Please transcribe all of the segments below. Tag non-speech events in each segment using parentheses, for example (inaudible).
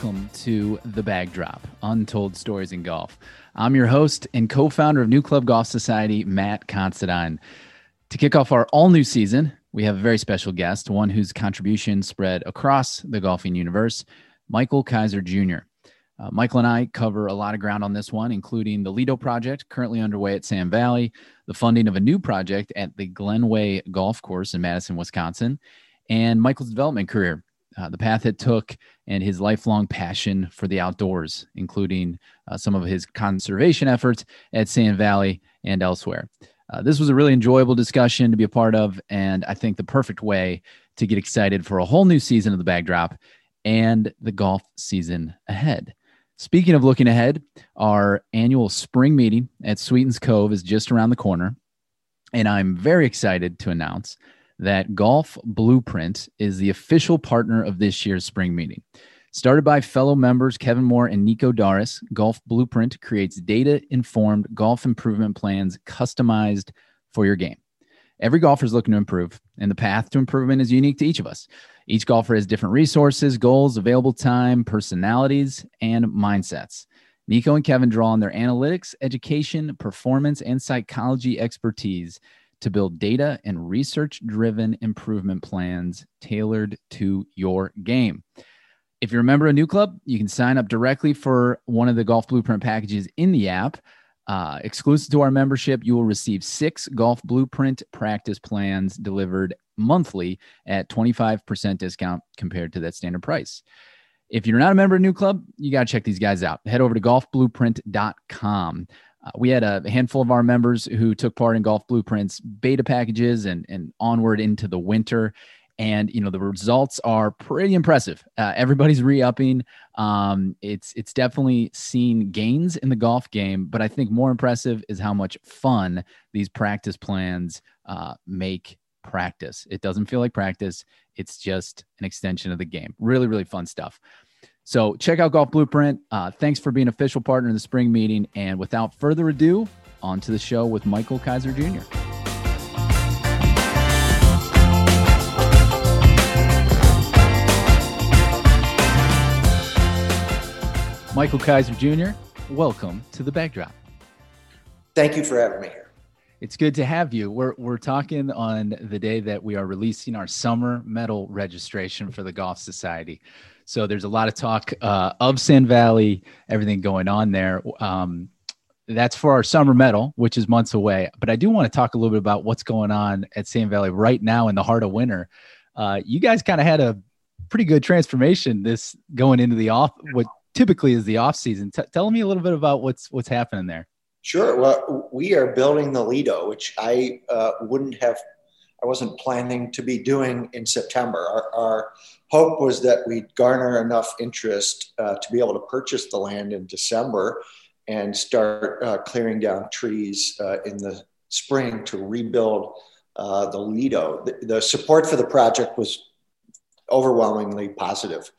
welcome to The Bag Drop Untold Stories in Golf. I'm your host and co founder of New Club Golf Society, Matt Considine. To kick off our all new season, we have a very special guest, one whose contribution spread across the golfing universe, Michael Keiser Jr. Uh, Michael and I cover a lot of ground on this one, including the Lido project currently underway at Sand Valley, the funding of a new project at the Glenway Golf Course in Madison, Wisconsin, and Michael's development career, uh, the path it took, and his lifelong passion for the outdoors, including uh, some of his conservation efforts at Sand Valley and elsewhere. Uh, this was a really enjoyable discussion to be a part of, and I think the perfect way to get excited for a whole new season of the Bag Drop and the golf season ahead. Speaking of looking ahead, our annual spring meeting at Sweetens Cove is just around the corner. And I'm very excited to announce that Golf Blueprint is the official partner of this year's spring meeting. Started by fellow members Kevin Moore and Nico Doris, Golf Blueprint creates data informed golf improvement plans customized for your game. Every golfer is looking to improve, and the path to improvement is unique to each of us. Each golfer has different resources, goals, available time, personalities, and mindsets. Nico and Kevin draw on their analytics, education, performance, and psychology expertise to build data and research driven improvement plans tailored to your game. If you're a member of New Club, you can sign up directly for one of the Golf Blueprint packages in the app. Uh, exclusive to our membership, you will receive six Golf Blueprint practice plans delivered monthly at 25% discount compared to that standard price. If you're not a member of New Club, you got to check these guys out. Head over to golfblueprint.com. Uh, we had a handful of our members who took part in Golf Blueprint's beta packages and, and onward into the winter and you know the results are pretty impressive. Uh, everybody's re-upping. Um, it's it's definitely seen gains in the golf game, but I think more impressive is how much fun these practice plans uh, make practice. It doesn't feel like practice; it's just an extension of the game. Really, really fun stuff. So check out Golf Blueprint. Uh, thanks for being official partner in the spring meeting. And without further ado, on to the show with Michael Keiser Jr. Michael Keiser Jr., welcome to the Bag Drop. Thank you for having me here. It's good to have you. We're, we're talking on the day that we are releasing our summer medal registration for the Golf Society. So there's a lot of talk uh, of Sand Valley, everything going on there. Um, that's for our summer medal, which is months away. But I do want to talk a little bit about what's going on at Sand Valley right now in the heart of winter. Uh, you guys kind of had a pretty good transformation this going into the off what typically is the off season. T- tell me a little bit about what's what's happening there. Sure. Well, we are building the Lido, which I uh, wouldn't have, I wasn't planning to be doing in September. Our, our hope was that we'd garner enough interest uh, to be able to purchase the land in December and start uh, clearing down trees uh, in the spring to rebuild uh, the Lido. The, the support for the project was overwhelmingly positive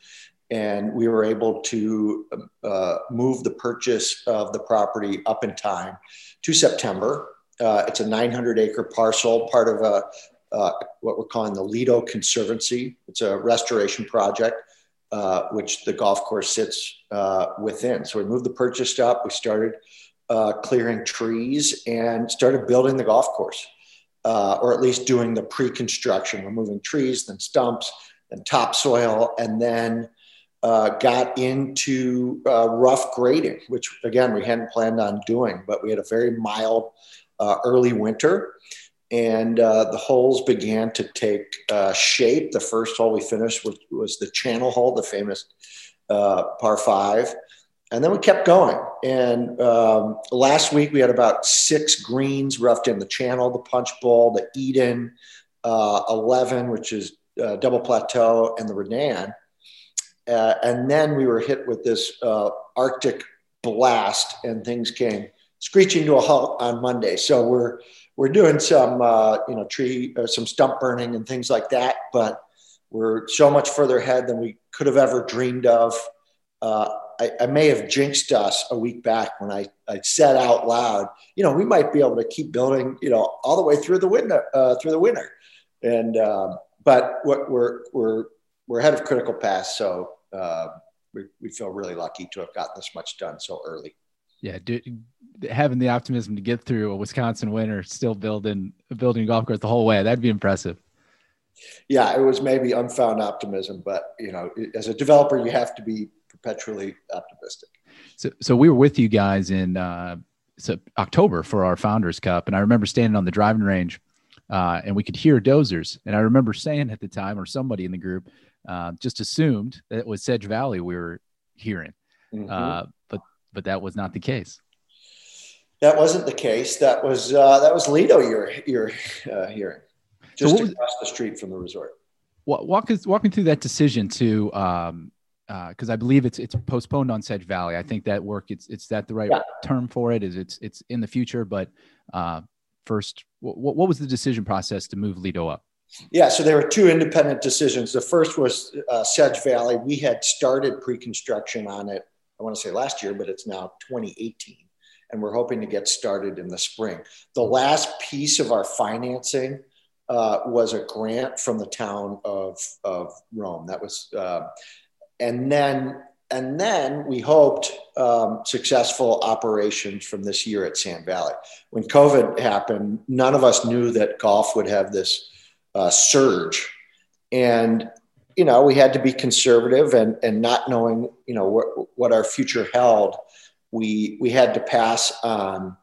and we were able to uh, move the purchase of the property up in time to September. Uh, it's a 900 acre parcel, part of a uh, what we're calling the Lido Conservancy. It's a restoration project, uh, which the golf course sits uh, within. So we moved the purchase up. We started uh, clearing trees and started building the golf course, or at least doing the pre-construction, removing trees, then stumps, then topsoil, and then uh, got into uh, rough grading, which again we hadn't planned on doing, but we had a very mild uh, early winter, and uh, the holes began to take uh, shape. The first hole we finished was, was the channel hole, the famous uh, par five. And then we kept going. And um, last week we had about six greens roughed in the channel, the punch bowl, the Eden, 11, which is double plateau, and the Redan. uh, and then we were hit with this uh, Arctic blast, and things came screeching to a halt on Monday. So we're we're doing some uh, you know tree uh, some stump burning and things like that, but we're so much further ahead than we could have ever dreamed of. Uh, I, I, may have jinxed us a week back when I, I said out loud, you know, we might be able to keep building, you know, all the way through the winter, uh, through the winter. And, um, but what we're, we're, we're ahead of critical pass So uh, we, we feel really lucky to have gotten this much done so early. Yeah, do, having the optimism to get through a Wisconsin winter, still building building golf course the whole way, that'd be impressive. Yeah, it was maybe unfound optimism, but you know, as a developer, you have to be perpetually optimistic. So, so we were with you guys in uh, so October for our Founders Cup, and I remember standing on the driving range, uh, and we could hear dozers, and I remember saying at the time, or somebody in the group uh, just assumed that it was Sedge Valley we were hearing, mm-hmm. But that was not the case. That wasn't the case. That was uh, that was Lido you're you're uh, hearing, just so was, across the street from the resort. Walk us walk me through that decision to um, because uh, I believe it's it's postponed on Sedge Valley. I think that work it's it's that the right yeah. term for it is it's it's in the future. But uh, first, what, what was the decision process to move Lido up? Yeah, so there were two independent decisions. The first was uh, Sedge Valley. We had started pre-construction on it. I want to say last year, but it's now 2018, and we're hoping to get started in the spring. The last piece of our financing uh, was a grant from the town of, of Rome. That was uh, and then and then we hoped um, successful operations from this year at Sand Valley. When COVID happened, none of us knew that golf would have this uh, surge, and you know we had to be conservative and and not knowing you know what, what our future held, we we had to pass on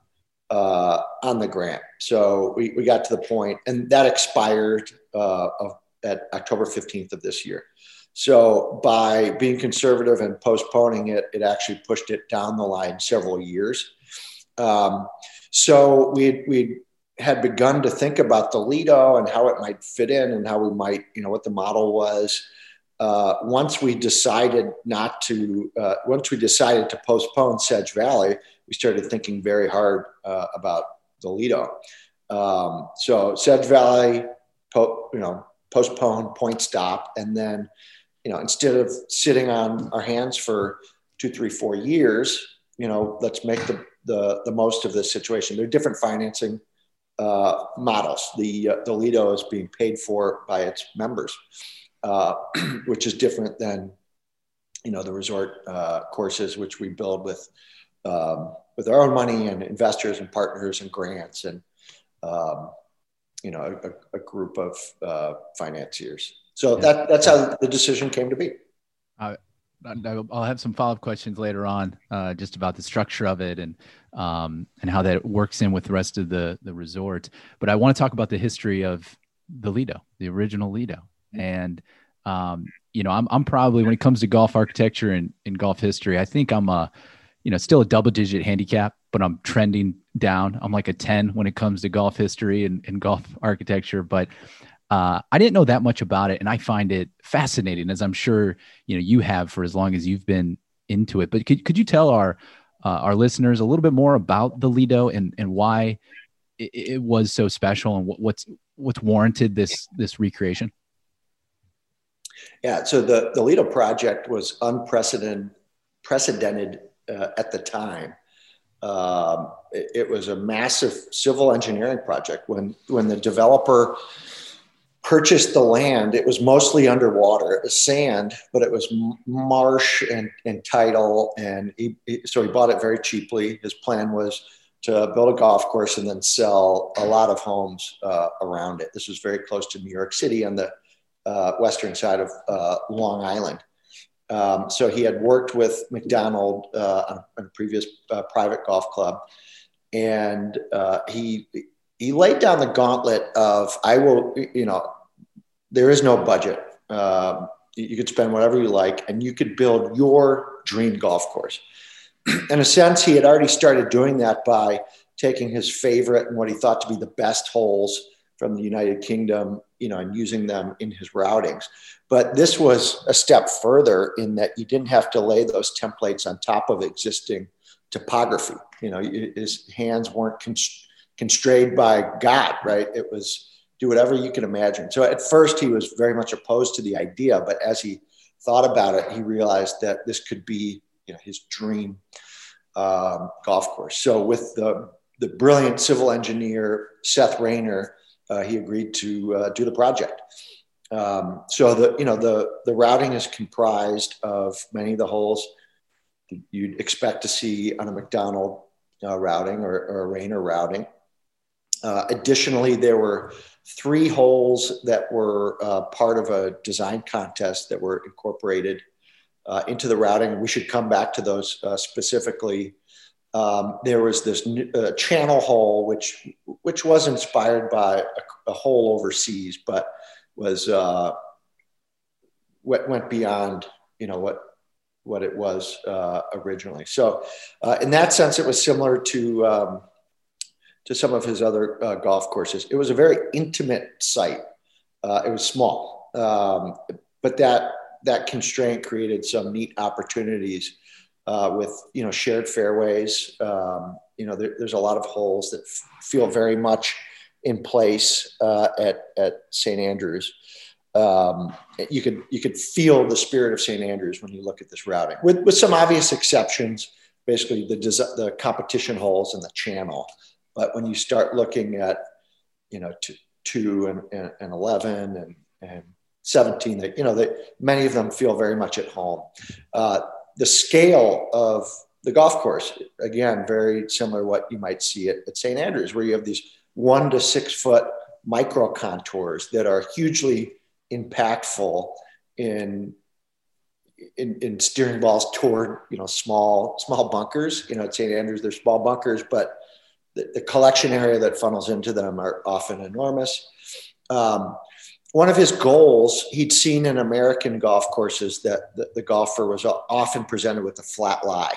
uh, on the grant. So we, we got to the point, and that expired uh, of, at October fifteenth of this year. So by being conservative and postponing it, it actually pushed it down the line several years. Um, so we we had begun to think about the Lido and how it might fit in and how we might, you know, what the model was. Uh, once we decided not to, uh, once we decided to postpone Sedge Valley, we started thinking very hard uh, about the Lido. Um, so Sedge Valley, po- you know, postpone, point stop, and then you know, instead of sitting on our hands for two, three, four years, you know, let's make the, the, the most of this situation. There are different financing uh, models. The, uh, the Lido is being paid for by its members, uh, (clears throat) which is different than, you know, the resort uh, courses, which we build with, um, with our own money and investors and partners and grants and, um, you know, a, a group of uh, financiers. So yeah. that that's how the decision came to be. I'll have some follow up questions later on, uh, just about the structure of it and um, and how that works in with the rest of the the resort. But I want to talk about the history of the Lido, the original Lido, and um, you know, I'm I'm probably when it comes to golf architecture and in golf history, I think I'm a you know still a double digit handicap, but I'm trending down. I'm like a ten when it comes to golf history and, and golf architecture, but uh, I didn't know that much about it, and I find it fascinating, as I'm sure you know you have for as long as you've been into it. But could could you tell our uh, our listeners a little bit more about the Lido and and why it, it was so special and what, what's what's warranted this this recreation? Yeah, so the the Lido project was unprecedented precedented uh, at the time. Um, it, it was a massive civil engineering project when when the developer purchased the land, it was mostly underwater. It was sand, but it was marsh and, and tidal. And he, he, so he bought it very cheaply. His plan was to build a golf course and then sell a lot of homes uh, around it. This was very close to New York City on the uh, western side of uh, Long Island. Um, so he had worked with Macdonald uh, on, a previous uh, private golf club. And uh, he he laid down the gauntlet of I will, you know, there is no budget. Um, you could spend whatever you like, and you could build your dream golf course. (clears throat) In a sense, he had already started doing that by taking his favorite and what he thought to be the best holes from the United Kingdom, you know, and using them in his routings. But this was a step further in that you didn't have to lay those templates on top of existing topography. You know, his hands weren't constrained by God, right? It was do whatever you can imagine. So at first he was very much opposed to the idea, but as he thought about it, he realized that this could be you know, his dream um, golf course. So with the, the brilliant civil engineer, Seth Raynor, uh, he agreed to uh, do the project. Um, so the you know the the routing is comprised of many of the holes you'd expect to see on a Macdonald uh, routing or, or, a Raynor routing. Uh, additionally, there were three holes that were uh, part of a design contest that were incorporated uh, into the routing. We should come back to those uh, specifically. Um, there was this uh, channel hole, which which was inspired by a, a hole overseas, but was uh, went, went beyond you know what what it was uh, originally. So, in that sense, it was similar to um, to some of his other uh, golf courses. It was a very intimate site. Uh, it was small, um, but that that constraint created some neat opportunities uh, with you know shared fairways. Um, you know, there, there's a lot of holes that f- feel very much in place uh, at at St Andrews um, you could you could feel the spirit of St. Andrews when you look at this routing, with, with some obvious exceptions. Basically, the the competition holes and the channel. But when you start looking at, you know, two, two and, and, and eleven and and seventeen, that you know that many of them feel very much at home. Uh, the scale of the golf course, again, very similar to what you might see at, at St. Andrews, where you have these one to six foot micro contours that are hugely impactful in, in, in steering balls toward you know small small bunkers. You know, at St. Andrews, they're small bunkers, but the, the, collection area that funnels into them are often enormous. Um, one of his goals, he'd seen in American golf courses that the, the golfer was often presented with a flat lie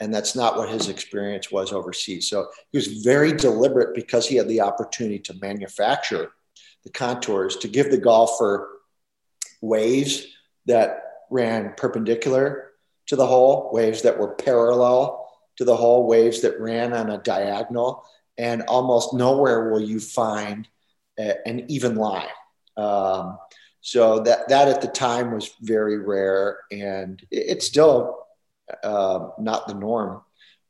and that's not what his experience was overseas. So he was very deliberate because he had the opportunity to manufacture the contours to give the golfer waves that ran perpendicular to the hole, waves that were parallel to the hole, waves that ran on a diagonal, and almost nowhere will you find a, an even line. Um, so that that at the time was very rare, and it's still uh, not the norm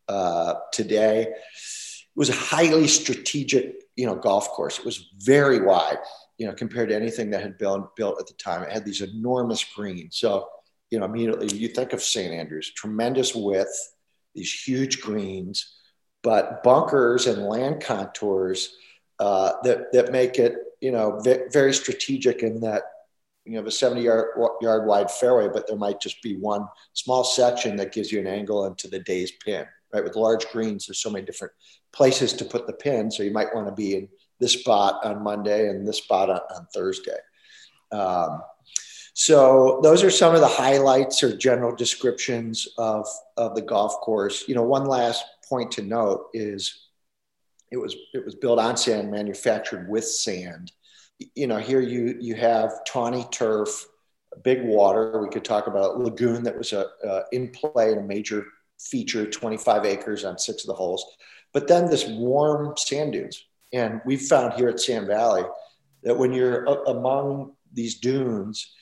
uh, today. It was a highly strategic you know golf course. It was very wide, you know, compared to anything that had been built at the time. It had these enormous greens. So you know, immediately you think of St. Andrews, tremendous width, these huge greens, but bunkers and land contours uh, that that make it you know very strategic in that you have a 70 yard, yard wide fairway, but there might just be one small section that gives you an angle into the day's pin right? With large greens, there's so many different places to put the pin. So you might want to be in this spot on Monday and this spot on, on Thursday. Um, so those are some of the highlights or general descriptions of, of the golf course. You know, one last point to note is it was it was built on sand, manufactured with sand. You know, here you you have tawny turf, big water. We could talk about a lagoon that was a, uh, in play and a major feature 25 acres on six of the holes. But then this warm sand dunes. And we've found here at Sand Valley that when you're among these dunes,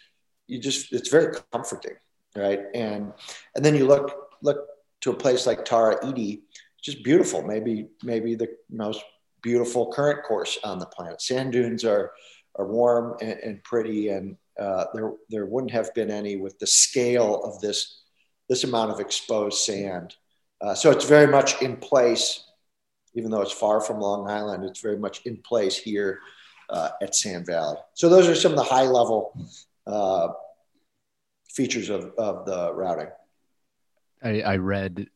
you just, it's very comforting, right? And, and then you look, look to a place like Tara Iti, just beautiful, maybe, maybe the most beautiful current course on the planet. Sand dunes are, are warm and, and pretty, and uh, there, there wouldn't have been any with the scale of this this amount of exposed sand. Uh, so it's very much in place, even though it's far from Long Island, it's very much in place here uh, at Sand Valley. So those are some of the high level uh, features of, of the routing. I, I, read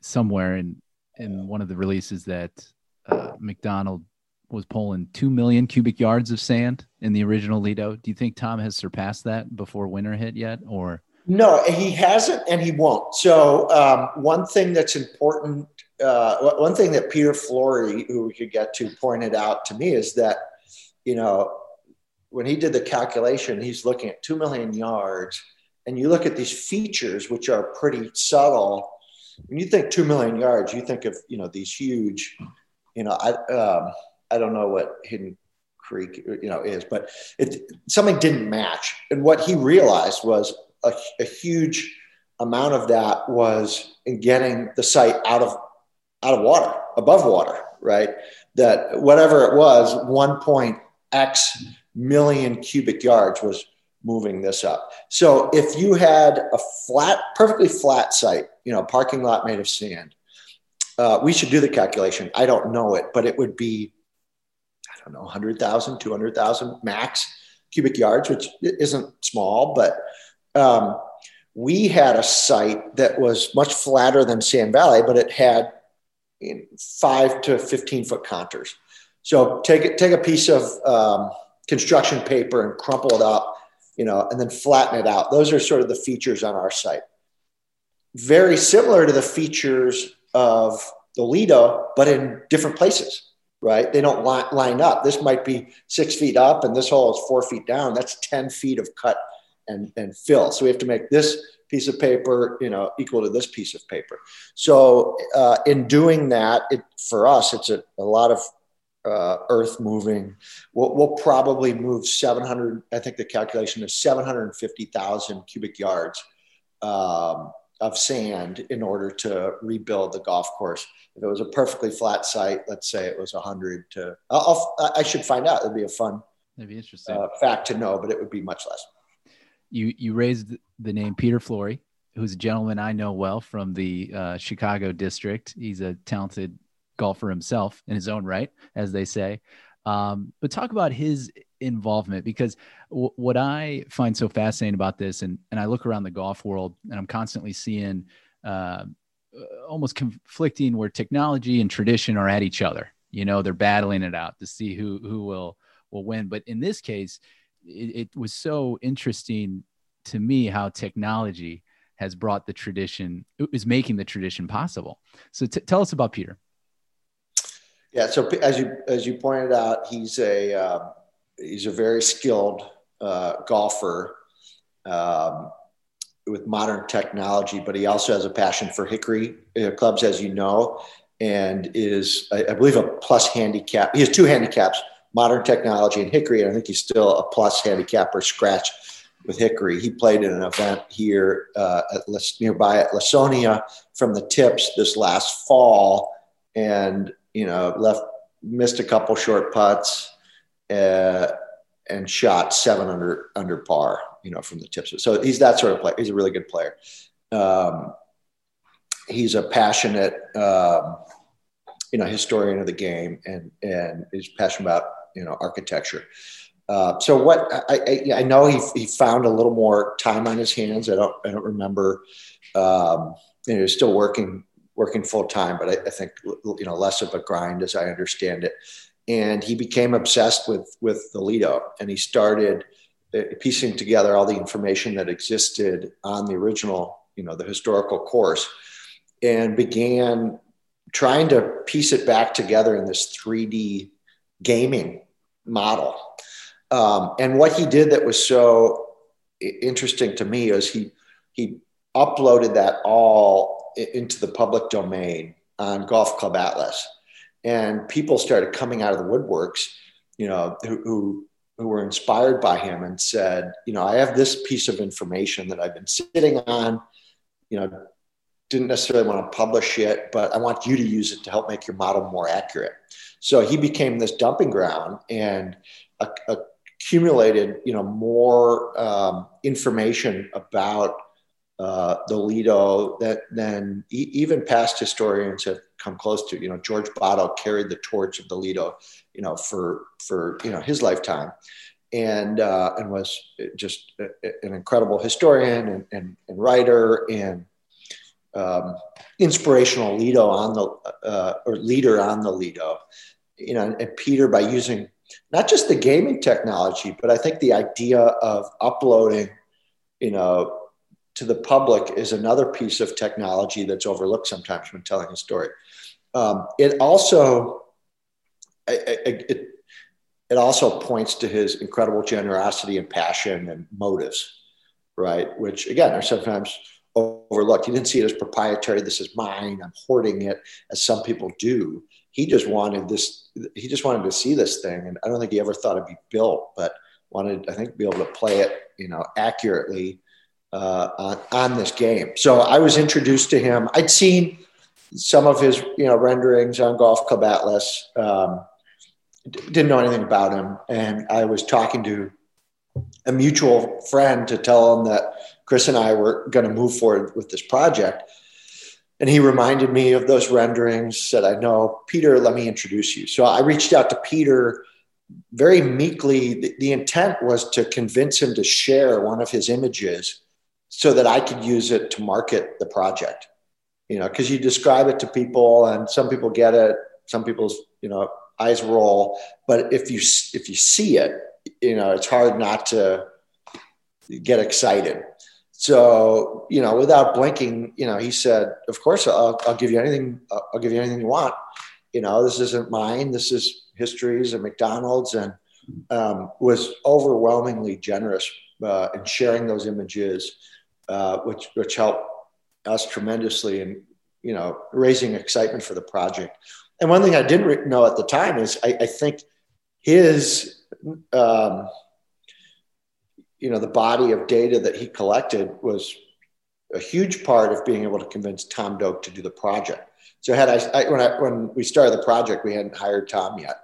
somewhere in, in one of the releases that uh, Macdonald was pulling 2 million cubic yards of sand in the original Lido. Do you think Tom has surpassed that before winter hit yet or? No, he hasn't, and he won't. So um, one thing that's important, uh, one thing that Peter Flory, who we could get to, pointed out to me is that, you know, when he did the calculation, he's looking at two million yards, and you look at these features, which are pretty subtle. When you think two million yards, you think of you know these huge, you know, I um, I don't know what Hidden Creek you know is, but it something didn't match, and what he realized was a, a huge amount of that was in getting the site out of out of water, above water, right? That whatever it was, one point X million cubic yards was moving this up. So if you had a flat, perfectly flat site, you know, parking lot made of sand, uh, we should do the calculation. I don't know it, but it would be, I don't know, 100,000, 200,000 max cubic yards, which isn't small, but um, we had a site that was much flatter than Sand Valley, but it had five to 15 foot contours. So take take a piece of um, construction paper and crumple it up, you know, and then flatten it out. Those are sort of the features on our site. Very similar to the features of the Lido, but in different places, right? They don't line, line up. This might be six feet up and this hole is four feet down. That's 10 feet of cut and, and fill. So we have to make this piece of paper, you know, equal to this piece of paper. So uh, in doing that, it, for us, it's a, a lot of uh, earth moving. We'll, we'll, probably move 700, I think the calculation is 750,000 cubic yards um, of sand in order to rebuild the golf course. If it was a perfectly flat site, let's say it was 100 to, I'll, i should find out. It'd be a fun That'd be interesting. Uh, fact to know, but it would be much less you you raised the name Peter Flory, who's a gentleman I know well from the uh, Chicago district. He's a talented golfer himself in his own right, as they say. Um, but talk about his involvement because w- what I find so fascinating about this, and and I look around the golf world, and I'm constantly seeing uh, almost conflicting where technology and tradition are at each other. You know, they're battling it out to see who who will will win. But in this case, it, it was so interesting to me how technology has brought the tradition is making the tradition possible so t- tell us about peter yeah so as you as you pointed out he's a uh, he's a very skilled uh, golfer um, with modern technology but he also has a passion for hickory uh, clubs as you know and is I, I believe a plus handicap he has two handicaps modern technology and Hickory, and I think he's still a plus handicapper scratch with Hickory. He played in an event here uh, at nearby at Lawsonia from the tips this last fall, and you know left missed a couple short putts uh, and shot seven under under par. You know from the tips. So he's that sort of player. He's a really good player. Um, he's a passionate. Um, you know, historian of the game and and is passionate about you know architecture. Uh, so what I, I, I, know he, he found a little more time on his hands. I don't I don't remember. Um, you know, he's still working working full time, but I, I, think you know less of a grind as I understand it. And he became obsessed with with the Lido, and he started uh, piecing together all the information that existed on the original, you know, the historical course, and began trying to piece it back together in this 3D gaming model. Um, and what he did that was so interesting to me is he he uploaded that all into the public domain on Golf Club Atlas, and people started coming out of the woodworks, you know, who, who who were inspired by him and said, you know, I have this piece of information that I've been sitting on, you know, didn't necessarily want to publish it, but I want you to use it to help make your model more accurate. So he became this dumping ground and accumulated, you know, more um, information about uh, the Lido that then e- even past historians have come close to. You know, George Bahto carried the torch of the Lido, you know, for for you know his lifetime, and uh, and was just a, an incredible historian and, and, and writer and um, inspirational Lido on the uh, or leader on the Lido, you know, and, and Peter by using not just the gaming technology, but I think the idea of uploading, you know, to the public is another piece of technology that's overlooked sometimes when telling a story. Um, it also it, it, it also points to his incredible generosity and passion and motives, right? Which again are sometimes overlooked. He didn't see it as proprietary. This is mine. I'm hoarding it, as some people do. He just wanted this. He just wanted to see this thing, and I don't think he ever thought it'd be built, but wanted, I think, be able to play it, you know, accurately uh, on, on this game. So I was introduced to him. I'd seen some of his, you know, renderings on Golf Club Atlas. Um, didn't know anything about him. And I was talking to a mutual friend to tell him that Chris and I were going to move forward with this project. And he reminded me of those renderings, said, I know, Peter, let me introduce you. So I reached out to Peter very meekly. The, the intent was to convince him to share one of his images so that I could use it to market the project. You know, because you describe it to people and some people get it, some people's, you know, eyes roll. But if you if you see it, you know, it's hard not to get excited. So, you know, without blinking, you know, he said, "Of course, I'll, I'll give you anything. I'll give you anything you want. You know, this isn't mine. This is histories of Macdonald's," and um, was overwhelmingly generous uh, in sharing those images, uh, which which helped us tremendously in you know raising excitement for the project. And one thing I didn't know at the time is I, I think his um, you know, the body of data that he collected was a huge part of being able to convince Tom Doak to do the project. So had I, I, when I when we started the project, we hadn't hired Tom yet.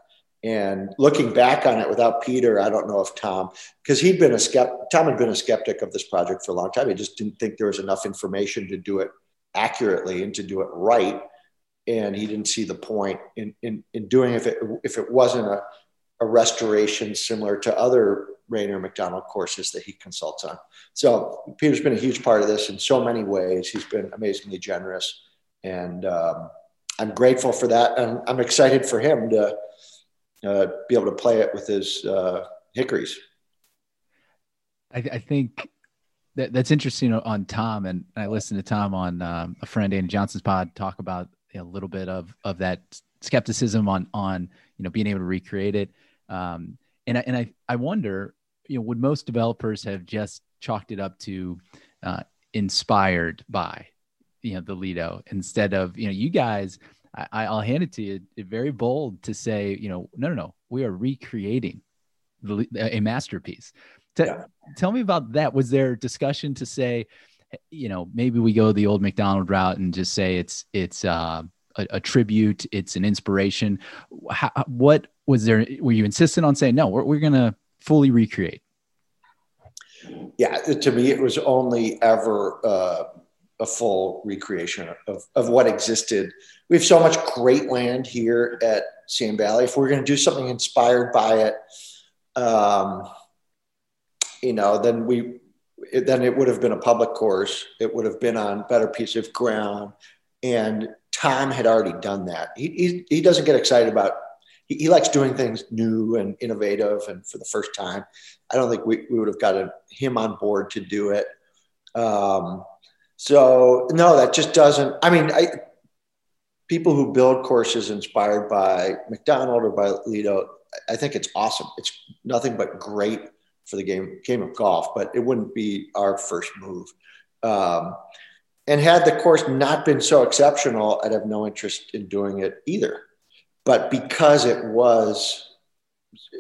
And looking back on it without Peter, I don't know if Tom, because he'd been a skeptic, Tom had been a skeptic of this project for a long time. He just didn't think there was enough information to do it accurately and to do it right. And he didn't see the point in, in, in doing if it, if it wasn't a, a restoration similar to other Raynor Macdonald courses that he consults on. So Peter's been a huge part of this in so many ways. He's been amazingly generous, and um, I'm grateful for that. And I'm excited for him to uh, be able to play it with his uh, hickories. I, I think that, that's interesting on Tom, and I listened to Tom on um, a friend Andy Johnson's pod talk about a little bit of of that skepticism on on you know being able to recreate it. Um, and I, and I, I wonder, you know, would most developers have just chalked it up to uh, inspired by, you know, the Lido instead of, you know, you guys, I, will hand it to you, very bold to say, you know, no, no, no, we are recreating the, a masterpiece. T- yeah. Tell me about that. Was there discussion to say, you know, maybe we go the old Macdonald route and just say it's it's uh, a, a, tribute, it's an inspiration. How, what was there were you insistent on saying no we're, we're going to fully recreate yeah to me it was only ever uh, a full recreation of, of what existed. We have so much great land here at sand valley. If we're going to do something inspired by it um, you know then we it, then it would have been a public course. It would have been on better piece of ground. And tom had already done that. He, he, he doesn't get excited about he, he, likes doing things new and innovative. And for the first time. I don't think we, we would have gotten him on board to do it. Um, so no, that just doesn't, I mean, I, people who build courses inspired by Macdonald or by Lido, I think it's awesome. It's nothing but great for the game, game of golf, but it wouldn't be our first move. Um, and had the course not been so exceptional, I'd have no interest in doing it either but because it was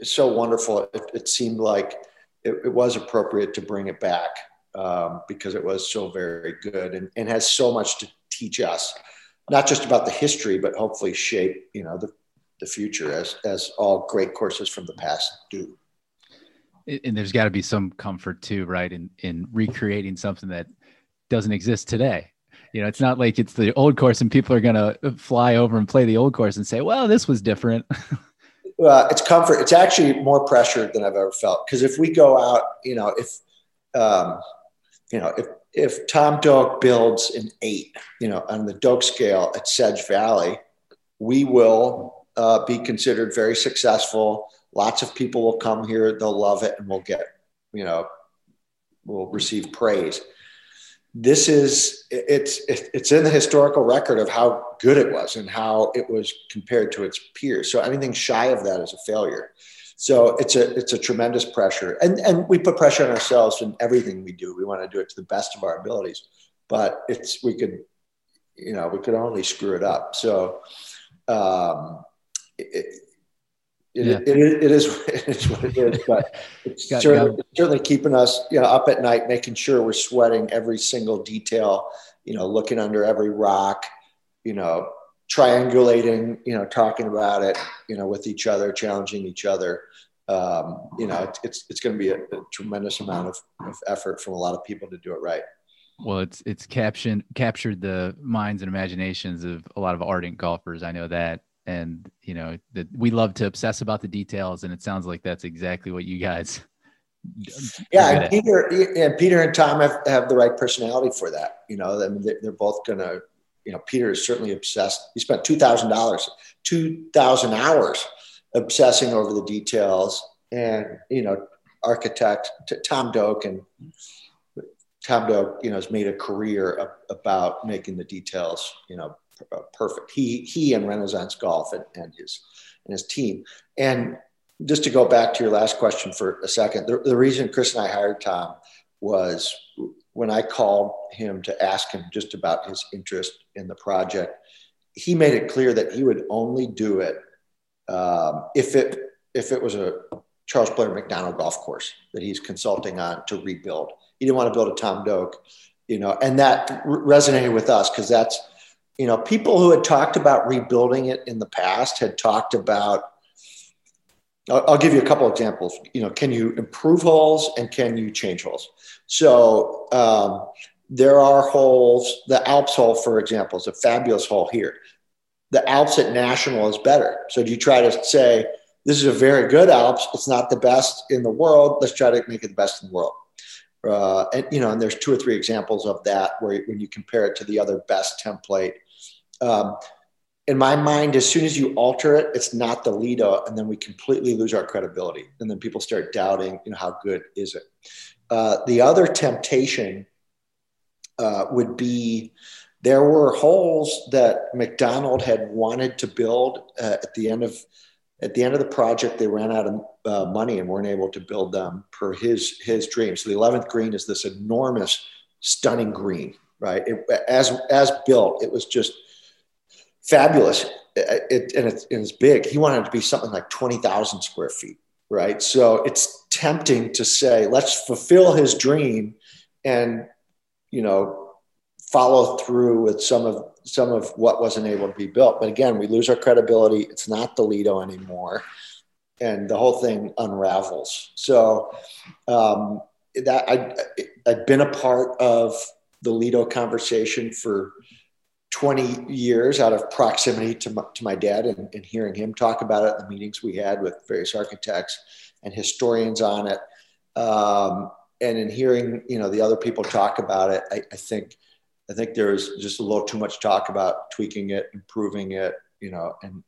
so wonderful, it, it seemed like it, it, was appropriate to bring it back um, because it was so very good and, and has so much to teach us, not just about the history, but hopefully shape you know the, the future as as all great courses from the past do. And there's got to be some comfort too, right, in in recreating something that doesn't exist today you know, it's not like it's the old course and people are going to fly over and play the old course and say, well, this was different. (laughs) uh, it's comfort. It's actually more pressure than I've ever felt. Because if we go out, you know, if, um, you know, if, if Tom Doak builds an eight, you know, on the Doak scale at Sedge Valley, we will uh, be considered very successful. Lots of people will come here, they'll love it, and we'll get, you know, we'll receive praise. This is it's it's in the historical record of how good it was and how it was compared to its peers. So anything shy of that is a failure so it's a it's a tremendous pressure. And and we put pressure on ourselves in everything we do. We want to do it to the best of our abilities but it's we could you know we could only screw it up. So um, it, it, yeah. it, it, is, (laughs) it is what it is, but it's got, certainly, certainly keeping us you know, up at night, making sure we're sweating every single detail, you know, looking under every rock, you know, triangulating, you know, talking about it, you know, with each other, challenging each other. Um, you know, it's it's going to be a, a, tremendous amount of, of effort from a lot of people to do it right. Well, it's it's captioned captured the minds and imaginations of a lot of ardent golfers. I know that, and you know that we love to obsess about the details, and it sounds like that's exactly what you guys. (laughs) Yeah, and Peter and Peter and Tom have, have the right personality for that. You know, I mean, they're both gonna. You know, Peter is certainly obsessed. He spent two thousand dollars, two thousand hours, obsessing over the details, and you know, architect Tom Doak and Tom Doak, you know, has made a career about making the details, you know, uh, perfect. He he and Renaissance Golf and, and his and his team. And just to go back to your last question for a second, the, the reason Chris and I hired Tom was when I called him to ask him just about his interest in the project. He made it clear that he would only do it um, if it if it was a Charles Blair Macdonald golf course that he's consulting on to rebuild. He didn't want to build a Tom Doak, you know, and that resonated with us because that's you know, people who had talked about rebuilding it in the past had talked about. I'll, I'll give you a couple examples. You know, can you improve holes and can you change holes? So um, there are holes. The Alps hole, for example, is a fabulous hole here. The Alps at National is better. So do you try to say this is a very good Alps? It's not the best in the world. Let's try to make it the best in the world. Uh, and you know, and there's two or three examples of that where when you compare it to the other best template um, in my mind, as soon as you alter it, it's not the Lido, and then we completely lose our credibility, and then people start doubting, you know, how good is it? Uh, the other temptation uh, would be there were holes that Macdonald had wanted to build uh, at the end of at the end of the project. They ran out of uh, money and weren't able to build them per his his dream. So the 11th green is this enormous, stunning green, right? It, as as built, it was just fabulous. It, it, and, it's, and it's big. He wanted it to be something like 20,000 square feet, right? So it's tempting to say, let's fulfill his dream and, you know, follow through with some of some of what wasn't able to be built. But again, we lose our credibility. It's not the Lido anymore. And the whole thing unravels. So um, that I, I've been a part of the Lido conversation for 20 years out of proximity to my, to my dad and, and, hearing him talk about it the meetings we had with various architects and historians on it. Um, and in hearing, you know, the other people talk about it, I, I think, I think there's just a little too much talk about tweaking it, improving it, you know, and,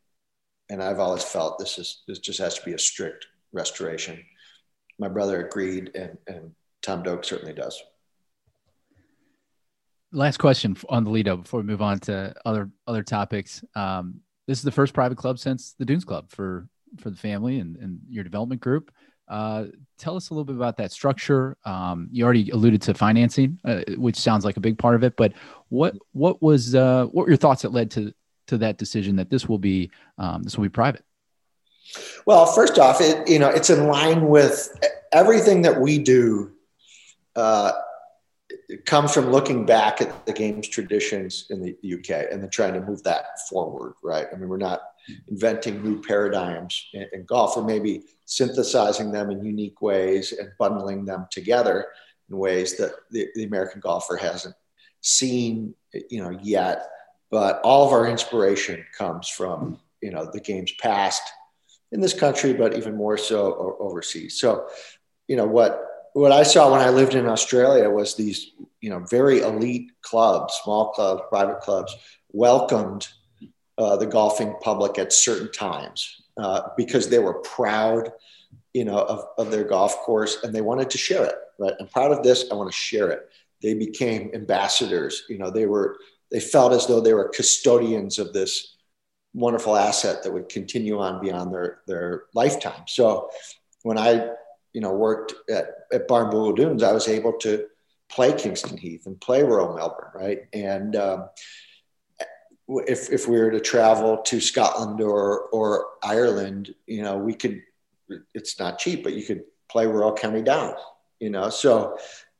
and I've always felt this is, this just has to be a strict restoration. My brother agreed and, and Tom Doak certainly does last question on the Lido before we move on to other other topics. Um, this is the first private club since the Dunes Club for for the family and, and your development group. Uh, tell us a little bit about that structure. Um, you already alluded to financing, uh, which sounds like a big part of it. But what what was uh, what were your thoughts that led to to that decision that this will be um, this will be private? Well, first off, it you know it's in line with everything that we do. It comes from looking back at the game's traditions in the UK and then trying to move that forward, right? I mean, we're not inventing new paradigms in, in golf, or maybe synthesizing them in unique ways and bundling them together in ways that the, the American golfer hasn't seen, you know, yet. But all of our inspiration comes from, you know, the game's past in this country, but even more so overseas. So, you know, what what I saw when I lived in Australia was these, you know, very elite clubs, small clubs, private clubs, welcomed uh, the golfing public at certain times uh, because they were proud, you know, of, of their golf course and they wanted to share it. Right, I'm proud of this. I want to share it. They became ambassadors. You know, they were they felt as though they were custodians of this wonderful asset that would continue on beyond their their lifetime. So when I you know, worked at, at Barnbougle Dunes, I was able to play Kingston Heath and play Royal Melbourne, right? And um, if, if we were to travel to Scotland or, or Ireland, you know, we could, it's not cheap, but you could play Royal County Down, you know? So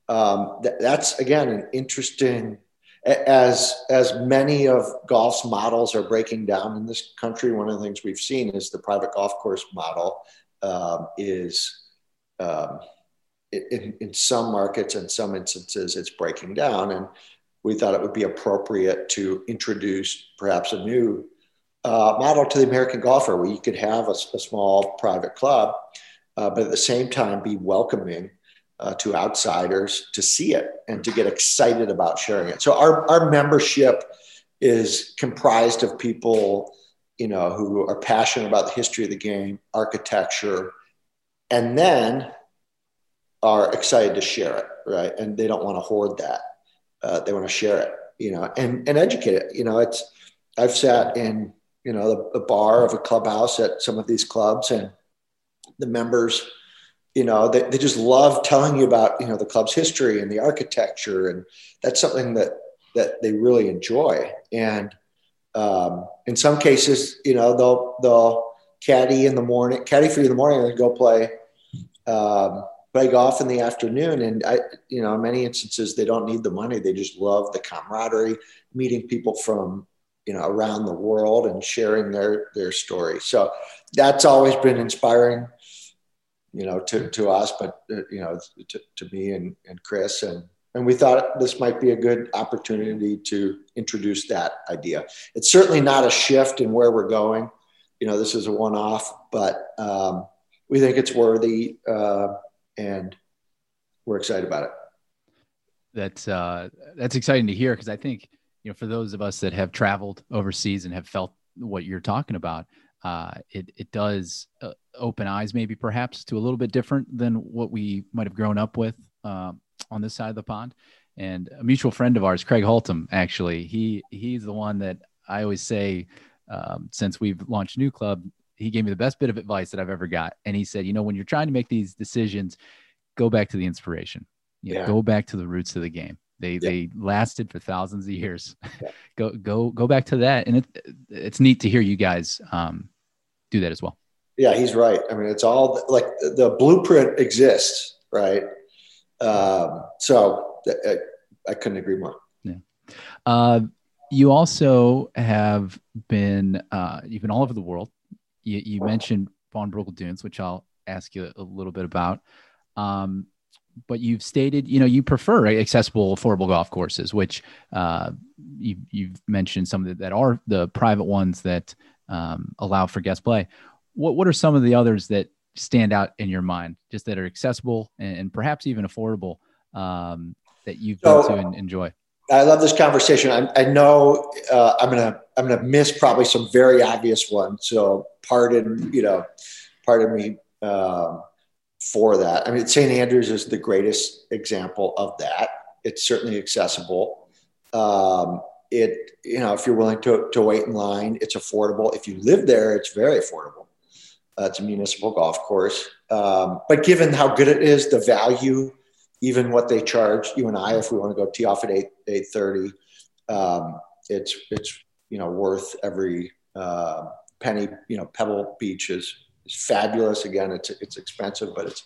um, th- that's, again, an interesting, as as many of golf's models are breaking down in this country, one of the things we've seen is the private golf course model um, is um, in, in some markets and some instances it's breaking down, and we thought it would be appropriate to introduce perhaps a new uh, model to the American golfer, where you could have a, a small private club, uh, but at the same time be welcoming uh, to outsiders to see it and to get excited about sharing it. So our, our membership is comprised of people, you know, who are passionate about the history of the game, architecture, and then are excited to share it, right? And they don't want to hoard that. Uh, they want to share it, you know, and, and educate it. You know, it's, I've sat in, you know, the, the bar of a clubhouse at some of these clubs and the members you know they, they just love telling you about you know the club's history and the architecture and that's something that that they really enjoy and um, in some cases you know they'll they'll caddy in the morning caddy for you in the morning and go play um, play golf in the afternoon and i you know in many instances they don't need the money they just love the camaraderie meeting people from you know around the world and sharing their their story so that's always been inspiring you know, to, to us, but, uh, you know, to, to me and, and Chris. And, and we thought this might be a good opportunity to introduce that idea. It's certainly not a shift in where we're going. You know, this is a one off, but um, we think it's worthy uh, and we're excited about it. That's, uh, that's exciting to hear because I think, you know, for those of us that have traveled overseas and have felt what you're talking about, uh, it it does uh, open eyes maybe perhaps to a little bit different than what we might have grown up with uh, on this side of the pond. And a mutual friend of ours, Craig Haltom, actually, he he's the one that I always say um, since we've launched New Club, he gave me the best bit of advice that I've ever got. And he said, you know, when you're trying to make these decisions, go back to the inspiration. You know. Go back to the roots of the game. They yeah. they lasted for thousands of years. Yeah. (laughs) go go go back to that, and it, it's neat to hear you guys um, do that as well. Yeah, he's right. I mean, it's all like the blueprint exists, right? Um, so I, I, couldn't agree more. Yeah. Uh, you also have been uh, you've been all over the world. You, you mentioned Barnbougle Dunes, which I'll ask you a little bit about. Um, but you've stated, you know, you prefer accessible, affordable golf courses, which uh, you, you've mentioned some that are the private ones that um, allow for guest play. What what are some of the others that stand out in your mind, just that are accessible and, and perhaps even affordable um, that you've so, been to and enjoy? I love this conversation. I, I know uh, I'm gonna I'm gonna miss probably some very obvious ones. So pardon you know, pardon me. Um, for that. I mean, St. Andrews is the greatest example of that. It's certainly accessible. Um, it, you know, if you're willing to, to wait in line, it's affordable. If you live there, it's very affordable. Uh, it's a municipal golf course. Um, but given how good it is, the value, even what they charge you and I, if we want to go tee off at eight eight thirty, um, it's it's you know worth every uh, penny. You know, Pebble Beach is is fabulous. Again, it's it's expensive, but it's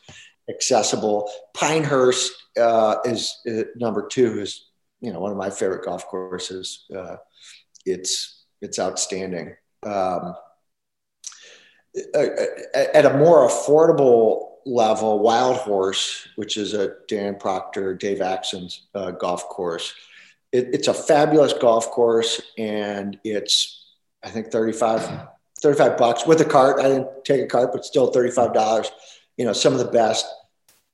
accessible. Pinehurst uh, is, is, number two. Is you know one of my favorite golf courses. Uh, it's it's outstanding. Um, at a more affordable level, Wild Horse, which is a Dan Proctor, Dave Axland's uh, golf course, it, it's a fabulous golf course, and it's I think 35 35 bucks with a cart. I didn't take a cart, but still $35. You know, some of the best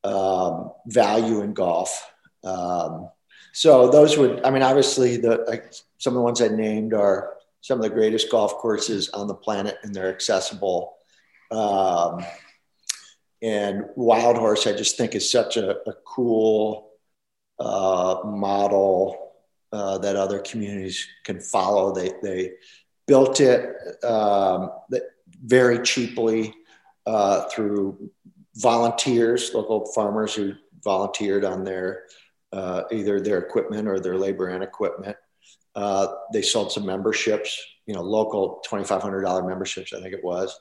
um, value in golf. Um, so those would, I mean, obviously the, like some of the ones I named are some of the greatest golf courses on the planet and they're accessible. Um, and Wild Horse, I just think is such a, a cool uh, model uh, that other communities can follow. They, they, built it um, very cheaply uh, through volunteers, local farmers who volunteered on their uh, either their equipment or their labor and equipment. Uh, they sold some memberships, you know, local $2,500 memberships, I think it was.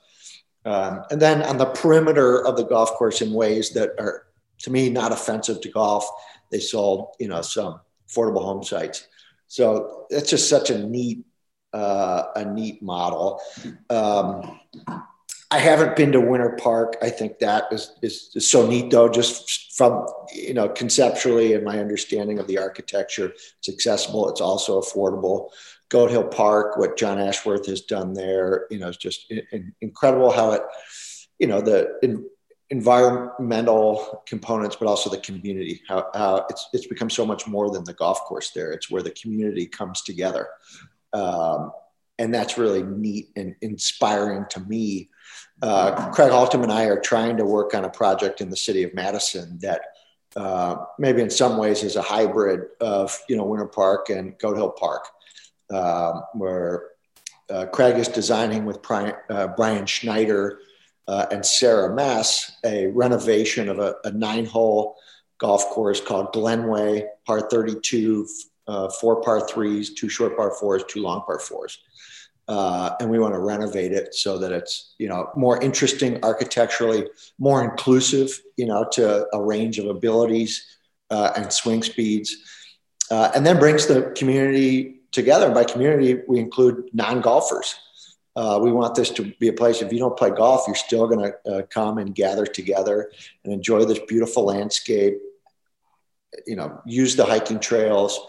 Um, and then on the perimeter of the golf course in ways that are, to me, not offensive to golf, they sold, you know, some affordable home sites. So it's just such a neat, uh, a neat model. Um, I haven't been to Winter Park. I think that is, is, is so neat though, just from, you know, conceptually and my understanding of the architecture, it's accessible. It's also affordable. Goat Hill Park, what John Ashworth has done there, you know, it's just in, incredible how it, you know, the in, environmental components, but also the community, how, how it's, it's become so much more than the golf course there. It's where the community comes together. Um, and that's really neat and inspiring to me uh, Craig Haltom and I are trying to work on a project in the city of Madison that uh, maybe in some ways is a hybrid of you know Winter Park and Goat Hill Park, um, where uh, Craig is designing with Brian, uh, Brian Schneider uh, and Sarah Mess a renovation of a, a nine-hole golf course called Glenway, par 32, uh, four par threes, two short par fours, two long par fours. Uh, and we want to renovate it so that it's you know more interesting architecturally, more inclusive, you know, to a range of abilities uh, and swing speeds, and then brings the community together. And by community, we include non-golfers. Uh, we want this to be a place. If you don't play golf, you're still going to uh, come and gather together and enjoy this beautiful landscape. You know, use the hiking trails.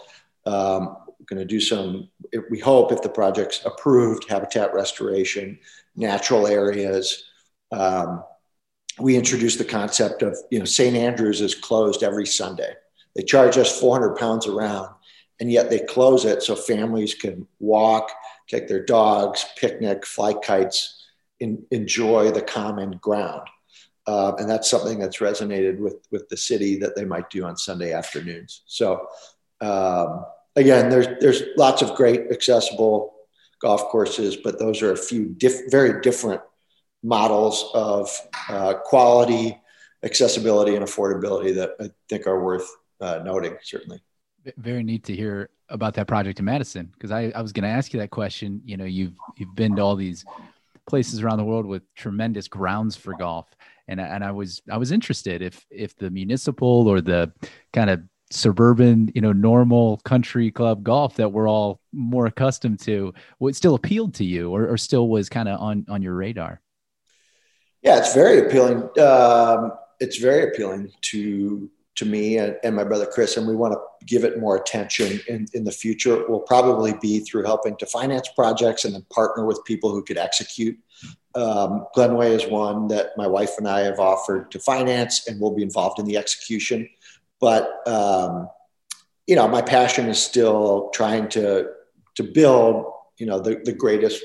Um, going to do some, we hope if the project's approved, habitat restoration, natural areas. Um, we introduced the concept of, you know, St. Andrews is closed every Sunday. They charge us 400 pounds around, and yet they close it so families can walk, take their dogs, picnic, fly kites, in, enjoy the common ground. Uh, and that's something that's resonated with, with the city that they might do on Sunday afternoons. So, um, again, there's there's lots of great accessible golf courses, but those are a few diff- very different models of uh, quality, accessibility, and affordability that I think are worth uh, noting. Certainly, very neat to hear about that project in Madison because I, I was going to ask you that question. You know, you've you've been to all these places around the world with tremendous grounds for golf, and and I was I was interested if if the municipal or the kind of suburban, you know, normal country club golf that we're all more accustomed to, what still appealed to you or, or still was kind of on, on your radar? Yeah, it's very appealing. Um, it's very appealing to to me and, and, my brother Chris, and we want to give it more attention in, in the future. It will probably be through helping to finance projects and then partner with people who could execute. Um, Glenway is one that my wife and I have offered to finance, and we'll be involved in the execution. But um, you know, my passion is still trying to to build you know the the greatest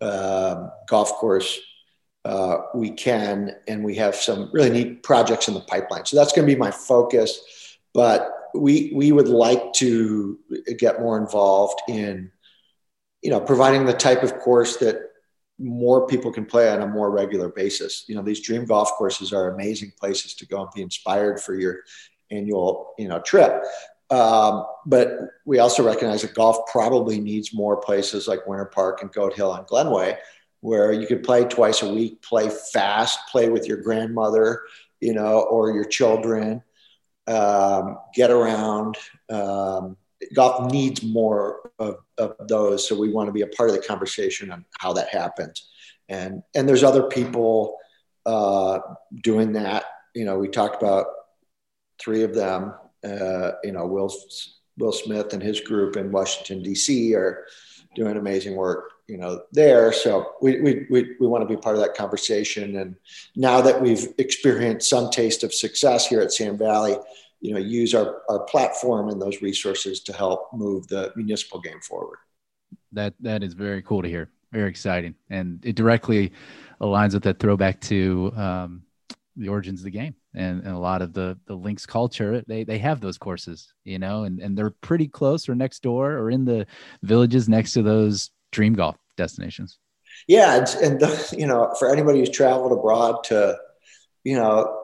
uh, golf course uh, we can, and we have some really neat projects in the pipeline. So that's going to be my focus. But we we would like to get more involved in you know providing the type of course that more people can play on a more regular basis. You know, these dream golf courses are amazing places to go and be inspired for your annual you know trip. Um, but we also recognize that golf probably needs more places like Winter Park and Goat Hill and Glenway, where you could play twice a week, play fast, play with your grandmother, you know, or your children, um, get around. Um, golf needs more of, of, those, so we want to be a part of the conversation on how that happens. And and there's other people uh, doing that. You know, we talked about three of them, uh, you know, Will, Will Smith and his group in Washington, D.C. are doing amazing work, you know, there. So we, we, we, we want to be part of that conversation. And now that we've experienced some taste of success here at Sand Valley, you know, use our, our platform and those resources to help move the municipal game forward. That, that is very cool to hear. Very exciting. And it directly aligns with that throwback to um, the origins of the game and, and a lot of the the links culture they they have those courses you know and and they're pretty close or next door or in the villages next to those dream golf destinations. Yeah and, the, you know for anybody who's traveled abroad to you know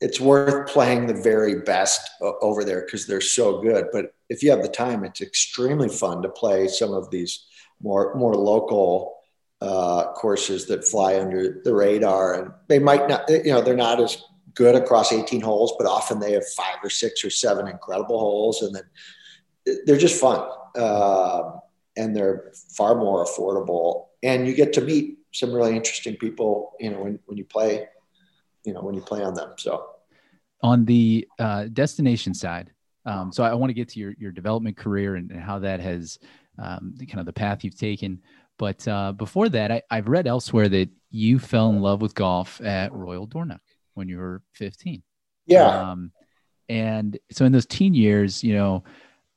it's worth playing the very best over there because they're so good. But if you have the time it's extremely fun to play some of these more more local uh, courses that fly under the radar. And they might not you know they're not as good across 18 holes, but often they have five or six or seven incredible holes, and then they're just fun. uh, and they're far more affordable. And you get to meet some really interesting people, you know, when, when you play, you know, when you play on them. So on the uh, destination side, um, so I want to get to your, your development career and, and how that has um, kind of the path you've taken. But uh, before that, I, have read elsewhere that you fell in love with golf at Royal Dornoch when you were 15. Yeah. Um, and so in those teen years, you know,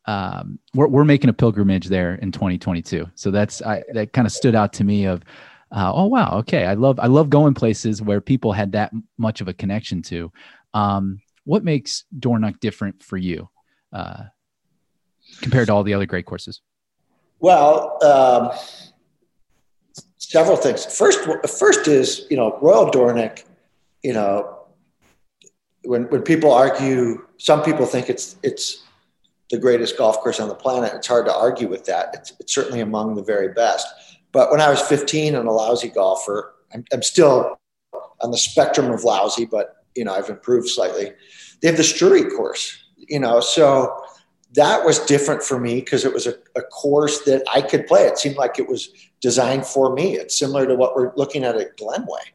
um, we're, we're making a pilgrimage there in 2022. So that's, I, that kind of stood out to me of, uh, oh, wow. Okay. I love, I love going places where people had that much of a connection to. Um, what makes Dornoch different for you uh, compared to all the other great courses? Well, um, several things. First, first is you know Royal Dornoch. You know, when when people argue, some people think it's it's the greatest golf course on the planet. It's hard to argue with that. It's, it's certainly among the very best. But when I was 15 and a lousy golfer, I'm, I'm still on the spectrum of lousy, but you know I've improved slightly. They have the Struie course, you know, so that was different for me because it was a, a, course that I could play. It seemed like it was designed for me. It's similar to what we're looking at at Glenway,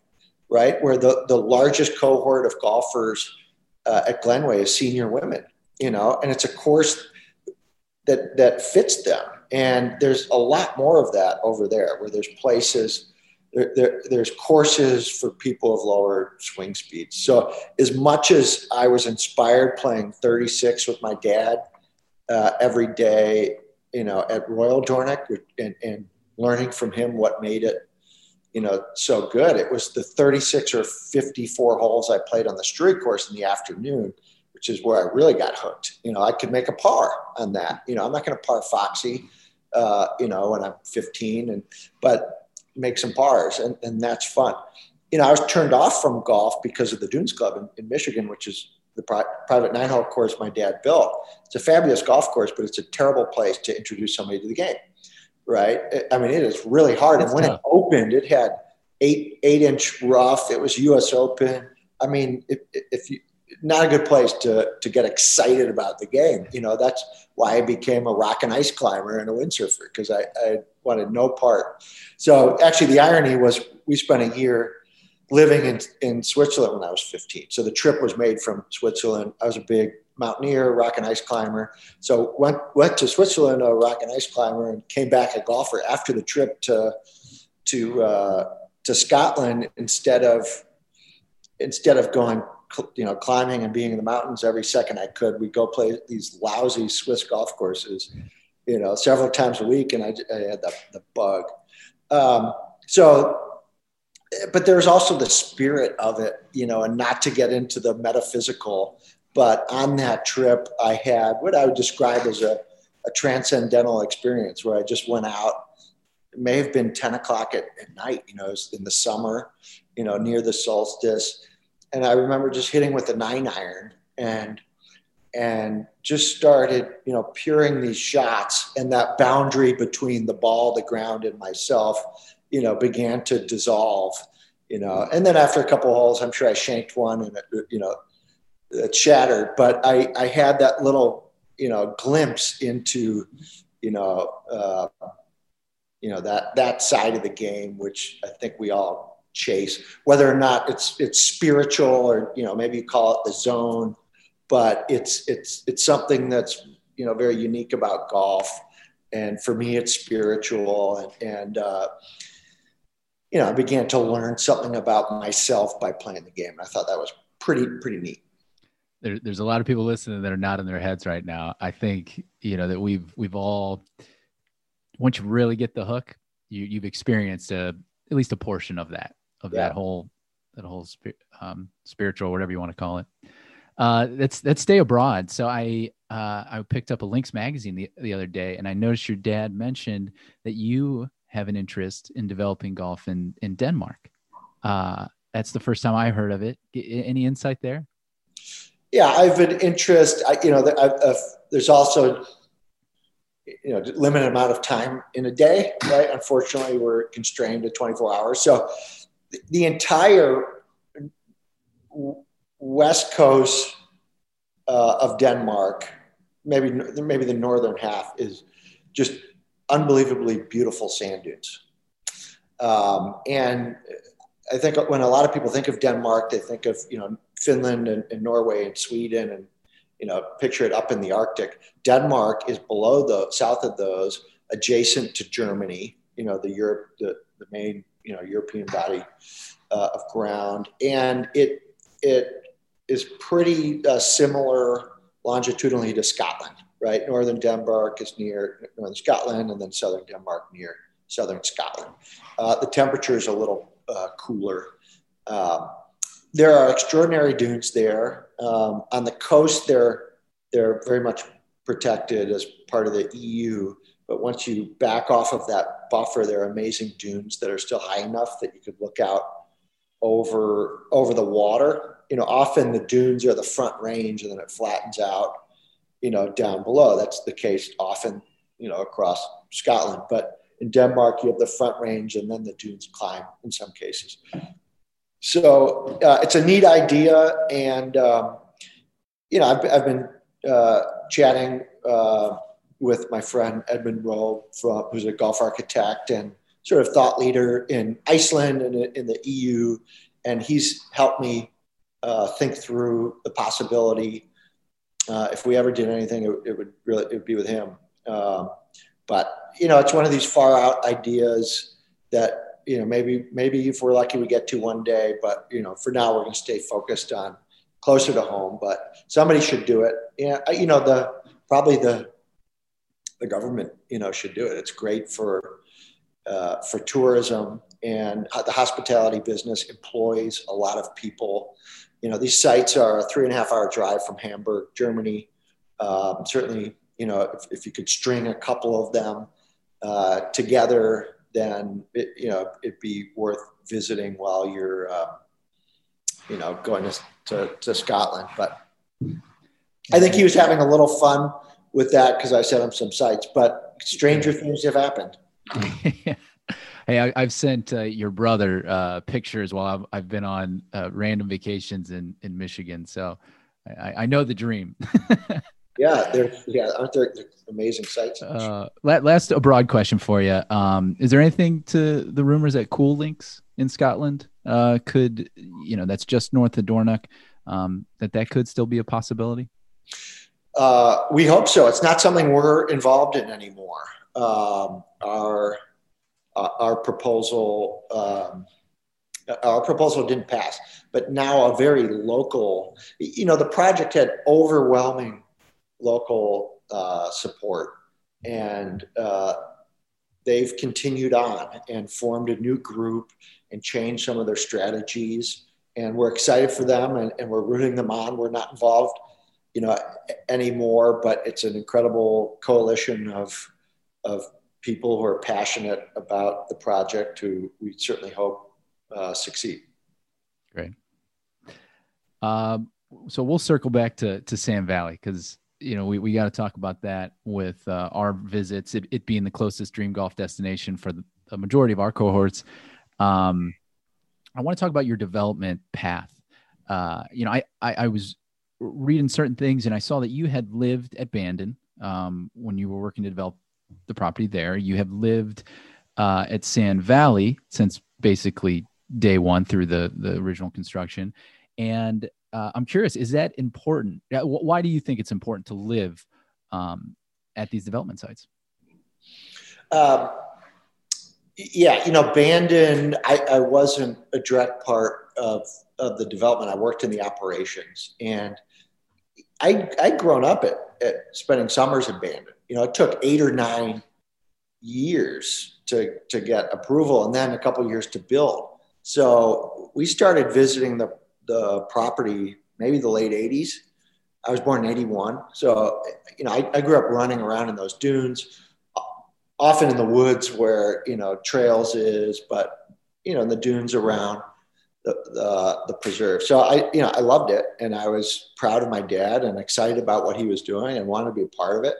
right? Where the, the largest cohort of golfers uh, at Glenway is senior women, you know, and it's a course that, that fits them. And there's a lot more of that over there where there's places, there, there, there's courses for people of lower swing speeds. So as much as I was inspired playing 36 with my dad, uh, every day, you know, at Royal Dornoch and, and learning from him what made it, you know, so good. It was the 36 or 54 holes I played on the street course in the afternoon, which is where I really got hooked. You know, I could make a par on that. You know, I'm not going to par Foxy, uh, you know, when I'm 15, and but make some pars, and, and that's fun. You know, I was turned off from golf because of the Dunes Club in, in Michigan, which is the pri- private nine hole course my dad built. It's a fabulous golf course, but it's a terrible place to introduce somebody to the game, right? I mean, it is really hard. That's and when tough. it opened, it had eight eight inch rough. It was U.S. Open. I mean, if, if you not a good place to to get excited about the game. You know, that's why I became a rock and ice climber and a windsurfer because I, I wanted no part. So actually, the irony was we spent a year living in, in Switzerland when I was 15. So the trip was made from Switzerland. I was a big mountaineer, rock and ice climber. So went went to Switzerland, a rock and ice climber, and came back a golfer after the trip to to uh, to Scotland instead of instead of going you know climbing and being in the mountains every second I could. We'd go play these lousy Swiss golf courses, you know, several times a week, and I, I had the, the bug. Um, so but there's also the spirit of it, you know, and not to get into the metaphysical, but on that trip, I had what I would describe as a, a transcendental experience where I just went out. It may have been 10 o'clock at, at night, you know, in the summer, you know, near the solstice. And I remember just hitting with a nine iron and and just started, you know, peering these shots. And that boundary between the ball, the ground, and myself you know, began to dissolve, you know, and then after a couple holes, I'm sure I shanked one and it, you know, it shattered, but I, I had that little, you know, glimpse into, you know, uh, you know, that, that side of the game, which I think we all chase, whether or not it's, it's spiritual or, you know, maybe you call it the zone, but it's, it's, it's something that's, you know, very unique about golf. And for me, it's spiritual and, and, uh, you know, I began to learn something about myself by playing the game. And I thought that was pretty, pretty neat. There, there's a lot of people listening that are not in their heads right now. I think, you know, that we've, we've all, once you really get the hook, you, you've experienced a, at least a portion of that, of yeah. that whole, that whole um, spiritual, whatever you want to call it. Uh, that's, that's stay abroad. So I, uh, I picked up a Links magazine the, the other day and I noticed your dad mentioned that you have an interest in developing golf in in Denmark. Uh, that's the first time I heard of it. Any insight there? Yeah, I've an interest. I, you know, I've, I've, there's also you know limited amount of time in a day, right? Unfortunately, we're constrained to 24 hours. So the entire west coast uh, of Denmark, maybe maybe the northern half, is just unbelievably beautiful sand dunes. Um, and I think when a lot of people think of Denmark, they think of you know Finland and, and, Norway and Sweden, and you know picture it up in the Arctic. Denmark is below the south of those, adjacent to Germany. You know the Europe, the, the main you know European body uh, of ground, and it it is pretty uh, similar longitudinally to Scotland. Right, northern Denmark is near northern Scotland, and then southern Denmark near southern Scotland. Uh, the temperature is a little uh, cooler. Um, there are extraordinary dunes there. Um, on the coast, they're, they're very much protected as part of the EU. But once you back off of that buffer, there are amazing dunes that are still high enough that you could look out over, over the water. You know, often the dunes are the front range and then it flattens out, you know, down below. That's the case often, you know, across Scotland. But in Denmark, you have the front range and then the dunes climb in some cases. So uh, it's a neat idea. And, um, you know, I've, I've been uh, chatting uh, with my friend Edwin Roald, who's a golf architect and sort of thought leader in Iceland and in the EU. And he's helped me uh, think through the possibility. Uh, if we ever did anything, it, it, would really it would be with him. Um, but you know, it's one of these far out ideas that you know maybe maybe if we're lucky we get to one day. But you know, for now we're going to stay focused on closer to home. But somebody should do it. Yeah, you know the probably the the government you know should do it. It's great for uh, for tourism and the hospitality business employs a lot of people. You know, these sites are a three and a half hour drive from Hamburg, Germany. Um, certainly, you know, if, if you could string a couple of them uh, together, then it, you know it'd be worth visiting while you're, uh, you know, going to, to, to Scotland. But I think he was having a little fun with that because I sent him some sites. But stranger things have happened. (laughs) Hey, I, have sent uh, your brother uh, pictures while I've, I've been on uh, random vacations in, in Michigan. So I, I know the dream. (laughs) yeah, they're yeah, aren't there amazing sites? Uh, last a broad question for you. Um, is there anything to the rumors that Coul Links in Scotland uh, could, you know, that's just north of Dornoch, um, that that could still be a possibility? Uh, we hope so. It's not something we're involved in anymore. Um, our uh, our proposal. Um, our proposal didn't pass, but now a very local, you know, the project had overwhelming local uh, support. And uh, they've continued on and formed a new group and changed some of their strategies. And we're excited for them and, and we're rooting them on. We're not involved, you know, anymore, but it's an incredible coalition of, of people who are passionate about the project who we certainly hope uh, succeed. Great. Um, so we'll circle back to, to Sand Valley because you know, we, we got to talk about that with uh, our visits, it, it, being the closest dream golf destination for the, the majority of our cohorts. Um, I want to talk about your development path. Uh, you know, I, I, I, was reading certain things and I saw that you had lived at Bandon um, when you were working to develop the property there. You have lived uh, at Sand Valley since basically day one through the, the original construction. And uh, I'm curious, is that important? Why do you think it's important to live um, at these development sites? Um, yeah, you know, Bandon, I, I, wasn't a direct part of, of the development. I worked in the operations and I, I'd grown up at, at spending summers in Bandon. You know, it took eight or nine years to, to get approval and then a couple years to build. So we started visiting the the property maybe the late 80s. I was born in 81. So, you know, I, I grew up running around in those dunes, often in the woods where, you know, trails is, but, you know, in the dunes around the, the, the preserve. So I, you know, I loved it and I was proud of my dad and excited about what he was doing and wanted to be a part of it.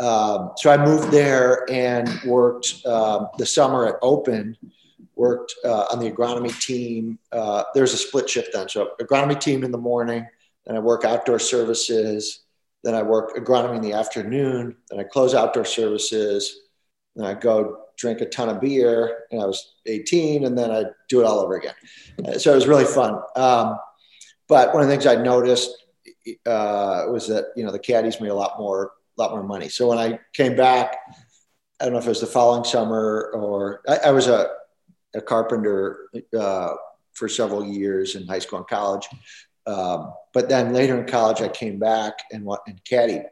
Um, so I moved there and worked um, the summer at Open worked uh, on the agronomy team. Uh, there's a split shift then. So agronomy team in the morning, and I work outdoor services Then I work agronomy in the afternoon. Then I close outdoor services. Then I go drink a ton of beer. And I was 18, and then I do it all over again. So it was really fun. Um, but one of the things I noticed uh, was that you know the caddies made a lot more, lot more money. So when I came back, I don't know if it was the following summer or I, I was a, a carpenter uh, for several years in high school and college. Um, but then later in college, I came back and what and caddy.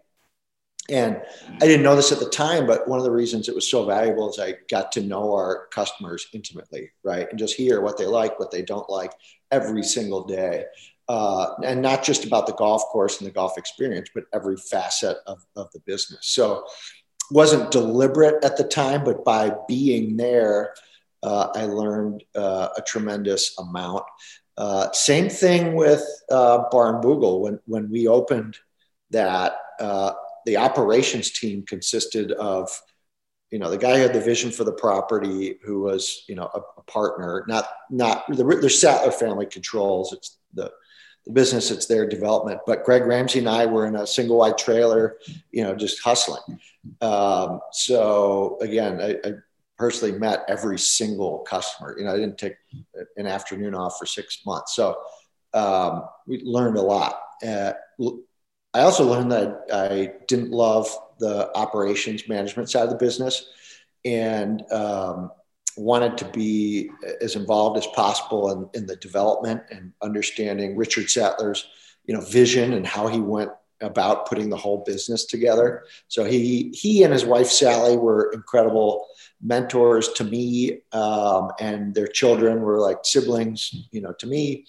And I didn't know this at the time, but one of the reasons it was so valuable is I got to know our customers intimately, right? And just hear what they like, what they don't like every single day. Uh, and not just about the golf course and the golf experience, but every facet of, of the business. So wasn't deliberate at the time, but by being there, uh, I learned uh, a tremendous amount. Uh, same thing with uh, Barn Boogle. When, when we opened that, uh, the operations team consisted of, you know, the guy who had the vision for the property, who was, you know, a, a partner. Not not the, the Sattler family controls. It's the the business, it's their development. But Greg Ramsey and I were in a single wide trailer, you know, just hustling. Um, so again, I, I, personally met every single customer. You know, I didn't take an afternoon off for six months. So um, we learned a lot. Uh, I also learned that I didn't love the operations management side of the business. And um, wanted to be as involved as possible in, in the development and understanding Richard Sattler's, you know, vision and how he went about putting the whole business together. So he he and his wife Sally were incredible mentors to me, um, and their children were like siblings, you know, to me.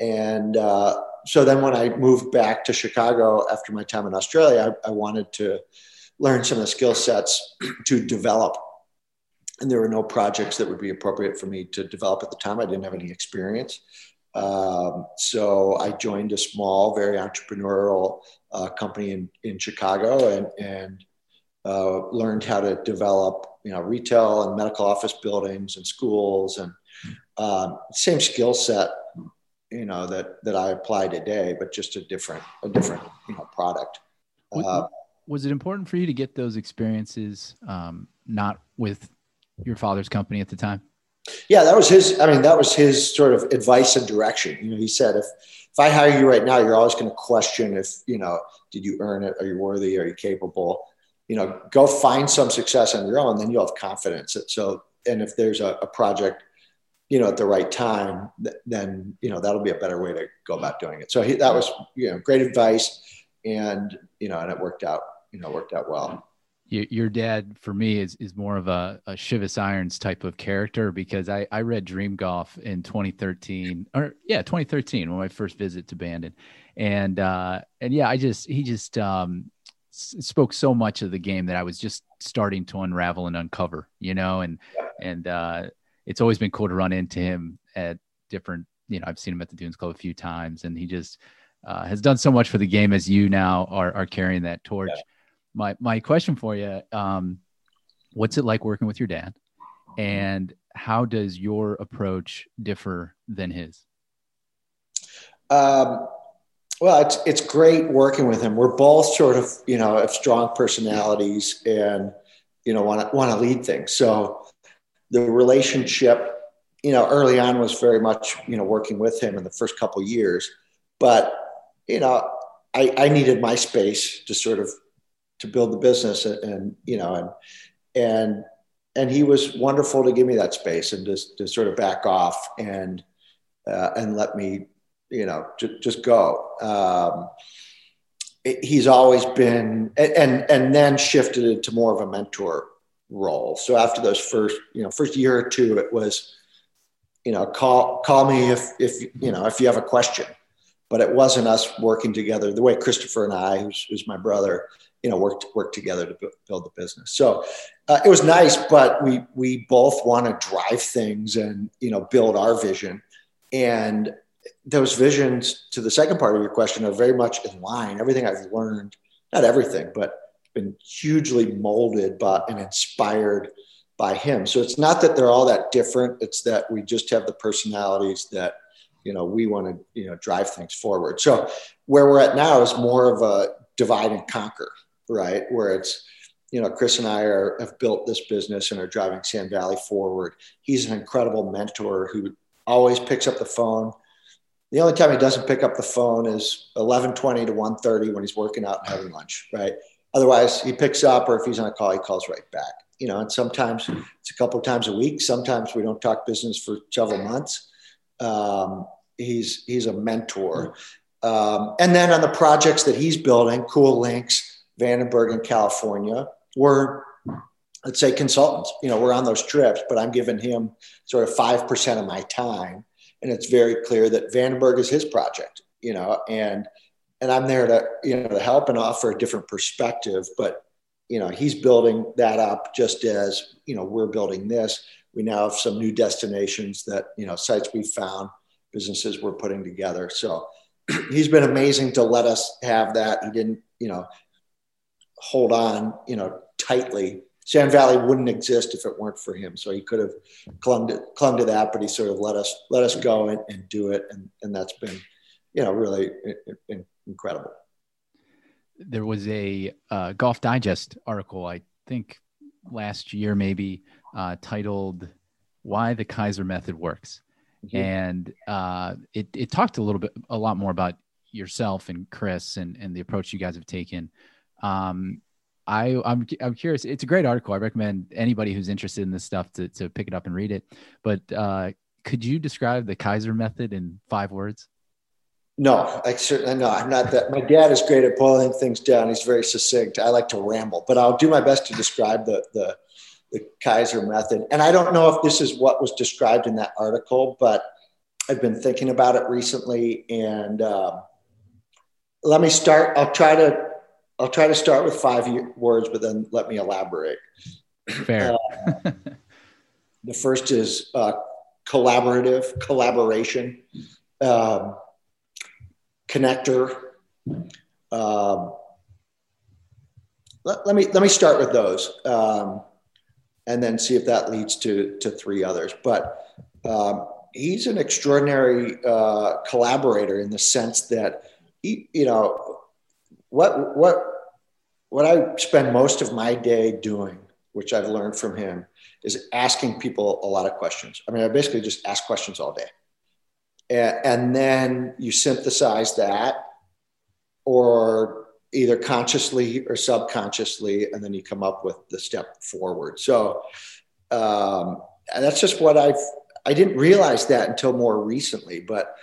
And uh, so then when I moved back to Chicago after my time in Australia, I, I wanted to learn some of the skill sets (clears throat) to develop and there were no projects that would be appropriate for me to develop at the time. I didn't have any experience. Um, so I joined a small, very entrepreneurial uh, company in, in Chicago and, and uh, learned how to develop, you know, retail and medical office buildings and schools and um, same skill set, you know, that, that I apply today, but just a different, a different, you know, product. Uh, was it important for you to get those experiences, um, not with your father's company at the time? Yeah, that was his. I mean, that was his sort of advice and direction. You know, he said, if if I hire you right now, you're always going to question if you know, did you earn it? Are you worthy? Are you capable? You know, go find some success on your own, then you'll have confidence. So, and if there's a, a project, you know, at the right time, then you know that'll be a better way to go about doing it. So he, that was you know great advice, and you know, and it worked out. You know, worked out well your dad for me is is more of a, a Shivas Irons type of character because I, I read Dream Golf in 2013 or yeah 2013 when my first visit to Bandon and uh, and yeah I just he just um, spoke so much of the game that I was just starting to unravel and uncover you know and and uh, it's always been cool to run into him at different you know I've seen him at the Dunes Club a few times and he just uh, has done so much for the game as you now are are carrying that torch. Yeah. My my question for you um, what's it like working with your dad? And how does your approach differ than his? Um, well it's it's great working with him. We're both sort of you know have strong personalities and you know want to want to lead things. So the relationship you know early on was very much you know working with him in the first couple years. But you know I, I needed my space to sort of to build the business and, and you know and and and he was wonderful to give me that space and just to sort of back off and uh, and let me you know j- just go. Um, it, he's always been and and then shifted into more of a mentor role so after those first you know first year or two it was you know call call me if if you know if you have a question but it wasn't us working together the way christopher and i who's, who's my brother you know worked work together to build the business. So uh, it was nice, but we we both want to drive things and you know build our vision, and those visions to the second part of your question are very much in line. Everything I've learned, not everything, but been hugely molded by and inspired by him. So it's not that they're all that different. It's that we just have the personalities that you know we want to you know drive things forward. So where we're at now is more of a divide and conquer, right? Where it's, you know, Chris and I are, have built this business and are driving Sand Valley forward. He's an incredible mentor who always picks up the phone. The only time he doesn't pick up the phone is 11:20 to 1:30 when he's working out and having lunch, right? Otherwise, he picks up, or if he's on a call, he calls right back. You know, and sometimes it's a couple times a week. Sometimes we don't talk business for several months. Um, he's he's a mentor. Um, and then on the projects that he's building, Coul Links, Vandenberg in California, we're let's say consultants. You know, we're on those trips, but I'm giving him sort of five percent of my time, and it's very clear that Vandenberg is his project. You know, and and I'm there to you know to help and offer a different perspective. But you know, he's building that up just as you know we're building this. We now have some new destinations that you know sites we found, businesses we're putting together. So (clears throat) he's been amazing to let us have that. He didn't you know hold on you know tightly. Sand Valley wouldn't exist if it weren't for him. So he could have clung to clung to that, but he sort of let us let us go and, and do it, and and that's been you know really incredible. There was a uh, Golf Digest article, I think last year, maybe uh, titled "Why the Keiser Method Works," mm-hmm. and uh, it it talked a little bit, a lot more about yourself and Chris and and the approach you guys have taken. Um, I, I'm, I'm curious. It's a great article. I recommend anybody who's interested in this stuff to, to pick it up and read it. But uh, could you describe the Keiser method in five words? No, I certainly no. I'm not that. My dad is great at boiling things down. He's very succinct. I like to ramble, but I'll do my best to describe the the, the Keiser method. And I don't know if this is what was described in that article, but I've been thinking about it recently. And um, let me start. I'll try to I'll try to start with five words, but then let me elaborate. Fair. Uh, the first is uh, collaborative collaboration. Um, connector. Um, let, let, me let me start with those, um, and then see if that leads to to three others. But um, he's an extraordinary uh, collaborator in the sense that he, you know what what what I spend most of my day doing, which I've learned from him, is asking people a lot of questions. I mean, I basically just ask questions all day and then you synthesize that or either consciously or subconsciously and then you come up with the step forward. So um, that's just what i've i didn't realize that until more recently but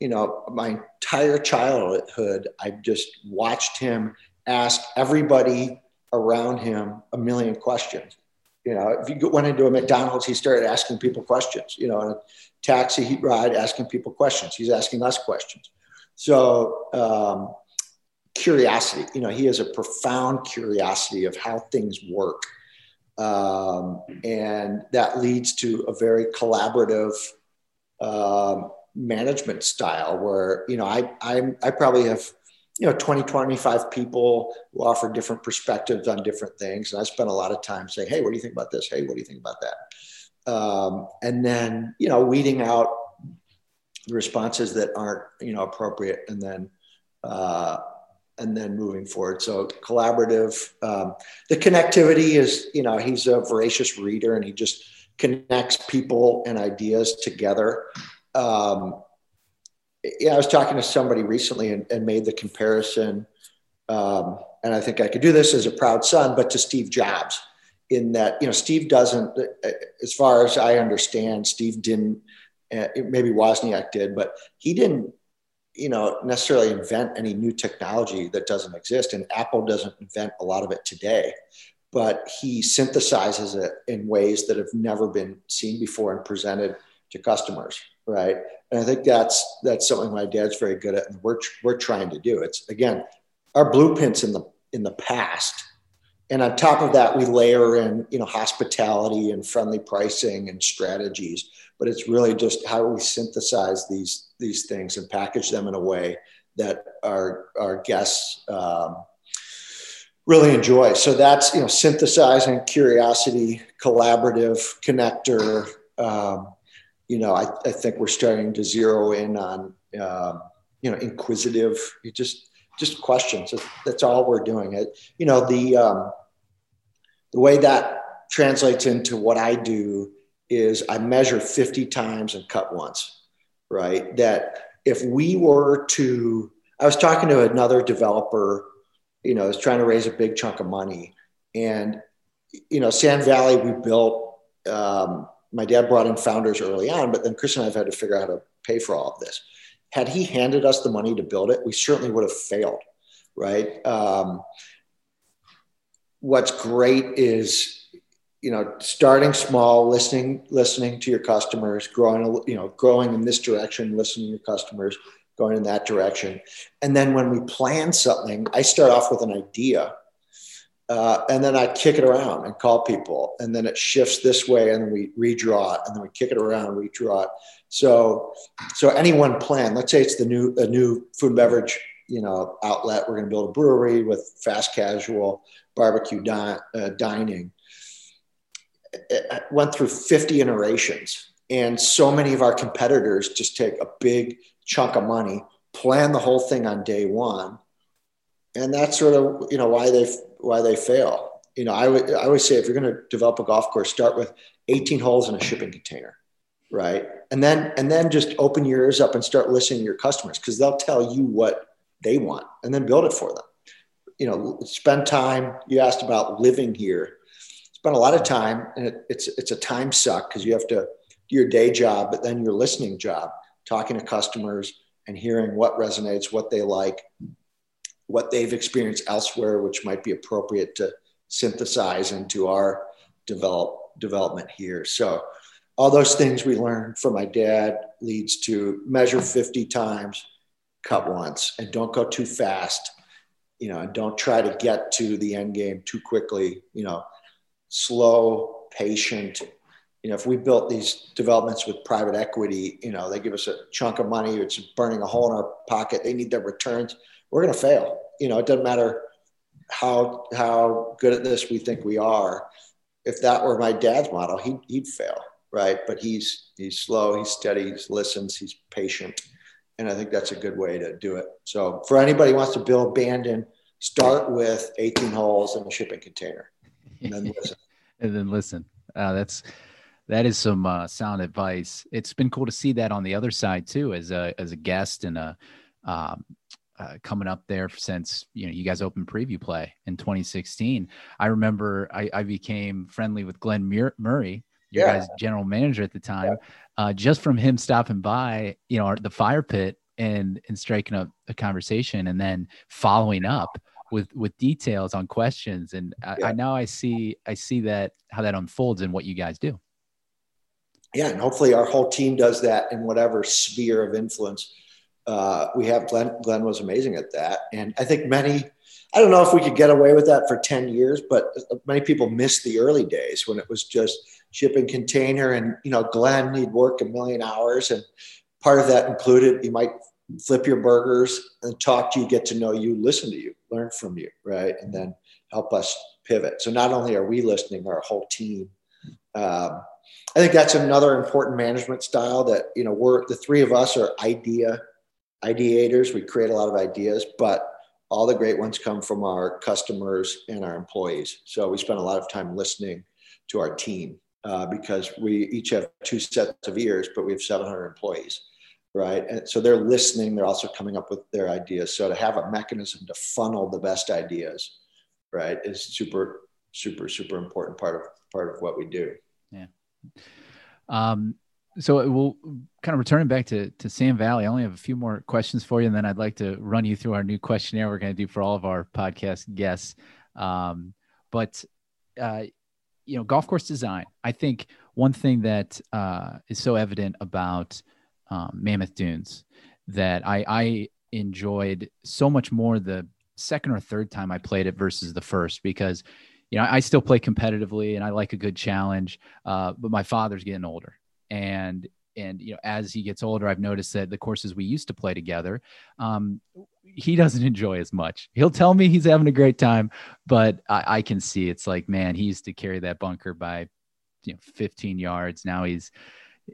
you know my entire childhood i've just watched him ask everybody around him a million questions. You know if you went into a mcdonald's he started asking people questions you know taxi heat ride asking people questions. He's asking us questions. So, um, curiosity, you know, he has a profound curiosity of how things work. Um, and that leads to a very collaborative um, management style where, you know, I, I, I probably have, you know, 20, 25 people who offer different perspectives on different things. And I spend a lot of time saying, Hey, what do you think about this? Hey, what do you think about that? Um, and then you know weeding out the responses that aren't you know appropriate, and then uh, and then moving forward. So collaborative. Um, the connectivity is you know he's a voracious reader, and he just connects people and ideas together. Um, yeah, I was talking to somebody recently and, and made the comparison, um, and I think I could do this as a proud son, but to Steve Jobs in that you know Steve doesn't, as far as I understand, Steve didn't. Uh, maybe Wozniak did, but he didn't, you know, necessarily invent any new technology that doesn't exist. And Apple doesn't invent a lot of it today, but he synthesizes it in ways that have never been seen before and presented to customers, right? And I think that's that's something my dad's very good at, and we're we're trying to do. It's again, our blueprints in the in the past and on top of that we layer in you know hospitality and friendly pricing and strategies. But it's really just how we synthesize these these things and package them in a way that our our guests um, really enjoy. So that's you know synthesizing curiosity collaborative connector um, you know I, I, think we're starting to zero in on um, you know inquisitive. You just just questions. That's all we're doing. It, you know, the um, the way that translates into what I do is I measure 50 times and cut once, right? That if we were to, I was talking to another developer, you know, is trying to raise a big chunk of money, and you know, Sand Valley we built. Um, my dad brought in founders early on, but then Chris and I have had to figure out how to pay for all of this. Had he handed us the money to build it, we certainly would have failed, right? Um, what's great is, you know, starting small, listening, listening to your customers, growing, you know, growing in this direction, listening to your customers, going in that direction, and then when we plan something, I start off with an idea uh, and then I kick it around and call people, and then it shifts this way, and then we redraw it, and then we kick it around, redraw it. So, so any one plan. Let's say it's the new a new food and beverage, you know, outlet. We're going to build a brewery with fast casual barbecue di- uh, dining. It went through 50 iterations, and so many of our competitors just take a big chunk of money, plan the whole thing on day one, and that's sort of you know why they why they fail. You know, I would I always say if you're going to develop a golf course, start with 18 holes in a shipping container, right? And then and then just open your ears up and start listening to your customers because they'll tell you what they want, and then build it for them. You know, spend time. You asked about living here. Spend a lot of time, and it, it's it's a time suck because you have to do your day job, but then your listening job, talking to customers and hearing what resonates, what they like, what they've experienced elsewhere, which might be appropriate to synthesize into our develop, development here. So all those things we learned from my dad leads to measure 50 times, cut once, and don't go too fast. You know, and don't try to get to the end game too quickly. You know, slow, patient. You know, if we built these developments with private equity, you know, they give us a chunk of money, it's burning a hole in our pocket. They need their returns we're going to fail. You know, it doesn't matter how how good at this we think we are. If that were my dad's model, he'd, he'd fail, right? But he's he's slow, he's steady, he listens, he's patient, and I think that's a good way to do it. So for anybody who wants to build Bandon, start with 18 holes in a shipping container, and then listen. (laughs) and then listen. Uh, that's that is some uh, sound advice. It's been cool to see that on the other side too, as a as a guest and a um, uh, coming up there since you know you guys opened preview play in 2016. I remember I, I became friendly with Glenn Mur- Murray, your yeah. guys' general manager at the time, yeah. uh, just from him stopping by, you know, the fire pit and and striking up a conversation, and then following up with with details on questions. And I, yeah. I now I see I see that how that unfolds in what you guys do. Yeah, and hopefully our whole team does that in whatever sphere of influence uh, we have Glenn. Glenn was amazing at that, and I think many. I don't know if we could get away with that for ten years, but many people miss the early days when it was just shipping container, and you know, Glenn he'd work a million hours, and part of that included you might flip your burgers and talk to you, get to know you, listen to you, learn from you, right, and then help us pivot. So not only are we listening, our whole team. Um, I think that's another important management style that you know we're the three of us are idea ideators. We create a lot of ideas, but all the great ones come from our customers and our employees. So we spend a lot of time listening to our team uh, because we each have two sets of ears, but we have 700 employees, right? And so they're listening. They're also coming up with their ideas. So to have a mechanism to funnel the best ideas, right, is super, super, super important part of part of what we do. Yeah. Um, so we'll kind of returning back to to Sand Valley. I only have a few more questions for you, and then I'd like to run you through our new questionnaire we're going to do for all of our podcast guests. Um, but uh, you know, golf course design. I think one thing that uh, is so evident about um, Mammoth Dunes that I, I enjoyed so much more the second or third time I played it versus the first because you know I still play competitively and I like a good challenge, uh, but my father's getting older and and you know as he gets older i've noticed that the courses we used to play together um, he doesn't enjoy as much he'll tell me he's having a great time but I, I, can see it's like man he used to carry that bunker by you know 15 yards now he's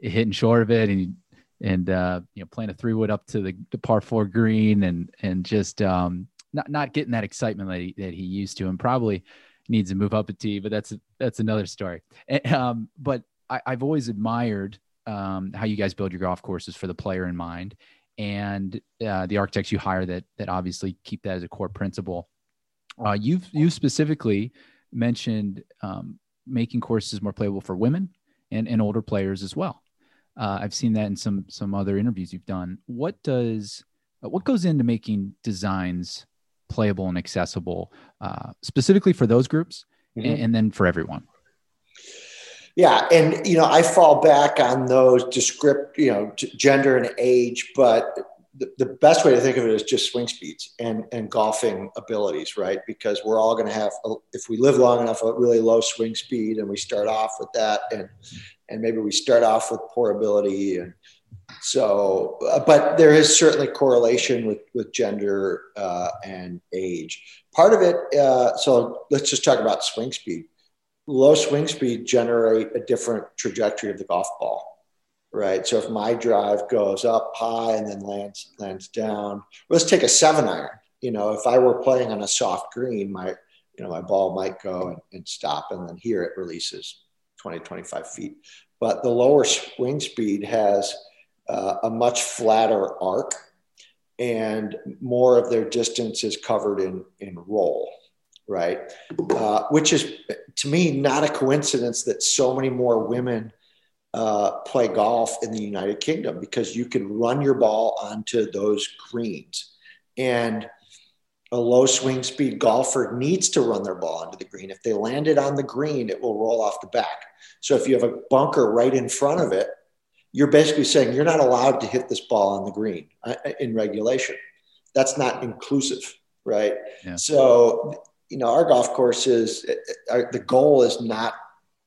hitting short of it and and uh, you know playing a three wood up to the, the par four green and and just um, not not getting that excitement that he, that he used to, and probably needs to move up a tee. But that's that's another story. And, um, but I, have always admired um, how you guys build your golf courses for the player in mind, and uh, the architects you hire that that obviously keep that as a core principle. Uh, you've you specifically mentioned um, making courses more playable for women and, and older players as well. Uh, I've seen that in some some other interviews you've done. What does uh, what goes into making designs playable and accessible, uh, specifically for those groups, mm-hmm. and, and, then for everyone? Yeah, and you know, I fall back on those descript, you know, gender and age, but the, the best way to think of it is just swing speeds and and golfing abilities, right? Because we're all going to have, if we live long enough, a really low swing speed, and we start off with that, and and maybe we start off with poor ability, and so, uh, but there is certainly correlation with with gender uh, and age. Part of it. Uh, so let's just talk about swing speed. Low swing speed generate a different trajectory of the golf ball right? So if my drive goes up high and then lands lands down, let's take a seven iron. You know, if I were playing on a soft green, my you know my ball might go and, and stop, and then here it releases 20, 25 feet. But the lower swing speed has uh, a much flatter arc, and more of their distance is covered in in roll right? Uh, which is to me not a coincidence that so many more women uh, play golf in the United Kingdom because you can run your ball onto those greens. And a low swing speed golfer needs to run their ball onto the green. If they land it on the green, it will roll off the back. So if you have a bunker right in front of it, you're basically saying you're not allowed to hit this ball on the green uh, in regulation. That's not inclusive, right? Yeah. So, you know, our golf course is uh, the goal is not,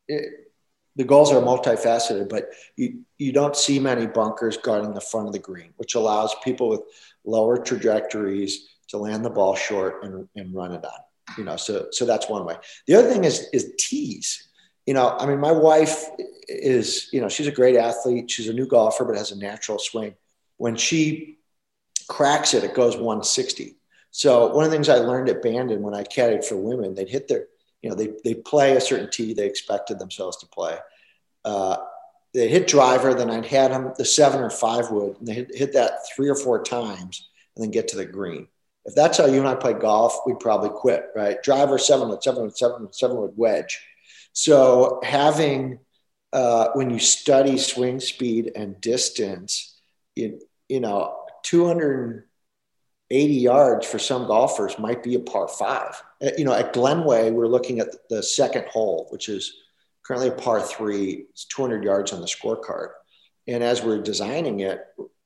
the goals are multifaceted, but you, you don't see many bunkers guarding the front of the green, which allows people with lower trajectories to land the ball short and, and run it on. You know, so so that's one way. The other thing is is tees. You know, I mean, my wife is, you know, she's a great athlete. She's a new golfer, but has a natural swing. When she cracks it, it goes 160. So one of the things I learned at Bandon when I caddied for women, they'd hit their you know, they, they play a certain tee they expected themselves to play. Uh, they hit driver, then I'd had them the seven or five wood, and they hit, hit that three or four times and then get to the green. If that's how you and I play golf, we'd probably quit, right? Driver, seven wood, seven wood, seven wood, seven wood wedge. So having, uh, when you study swing speed and distance, you, you know, 200 80 yards for some golfers might be a par five. Uh, you know, at Glenway, we're looking at the second hole, which is currently a par three. It's 200 yards on the scorecard. And as we're designing it,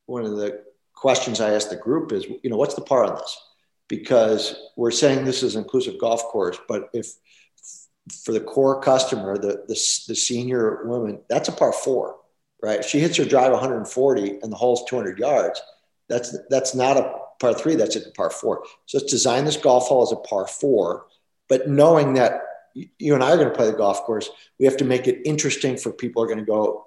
one of the questions I asked the group is, you know, what's the par on this? Because we're saying this is an inclusive golf course, but if for the core customer, the, the, the senior woman, that's a par four, right? If she hits her drive 140 and the hole's 200 yards, that's that's not a par three, that's a par four. So let's design this golf hole as a par four, but knowing that you and I are going to play the golf course, we have to make it interesting for people are going to go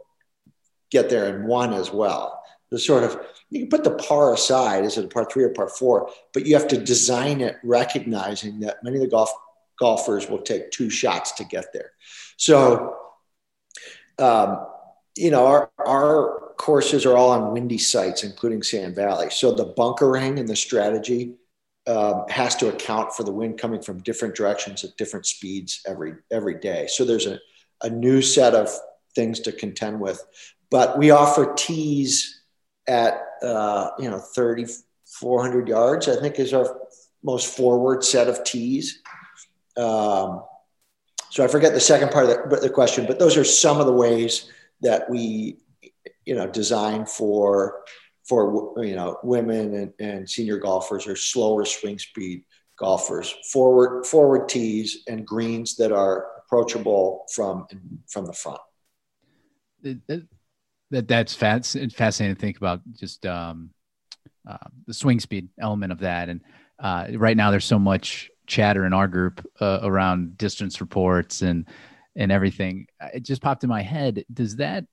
get there in one as well. The sort of you can put the par aside, is it a par three or par four, but you have to design it recognizing that many of the golf golfers will take two shots to get there. So, um, you know, our our courses are all on windy sites, including Sand Valley. So the bunkering and the strategy um, has to account for the wind coming from different directions at different speeds every every day. So there's a, a new set of things to contend with. But we offer tees at uh, you know 30, 400 yards. I think is our most forward set of tees. Um, so I forget the second part of the, the question, but those are some of the ways that we you know designed for for you know women and, and senior golfers or slower swing speed golfers. Forward forward tees and greens that are approachable from from the front. That, that that's fascinating to think about just um, uh, the swing speed element of that. And uh, right now there's so much chatter in our group uh, around distance reports and and everything. It just popped in my head does that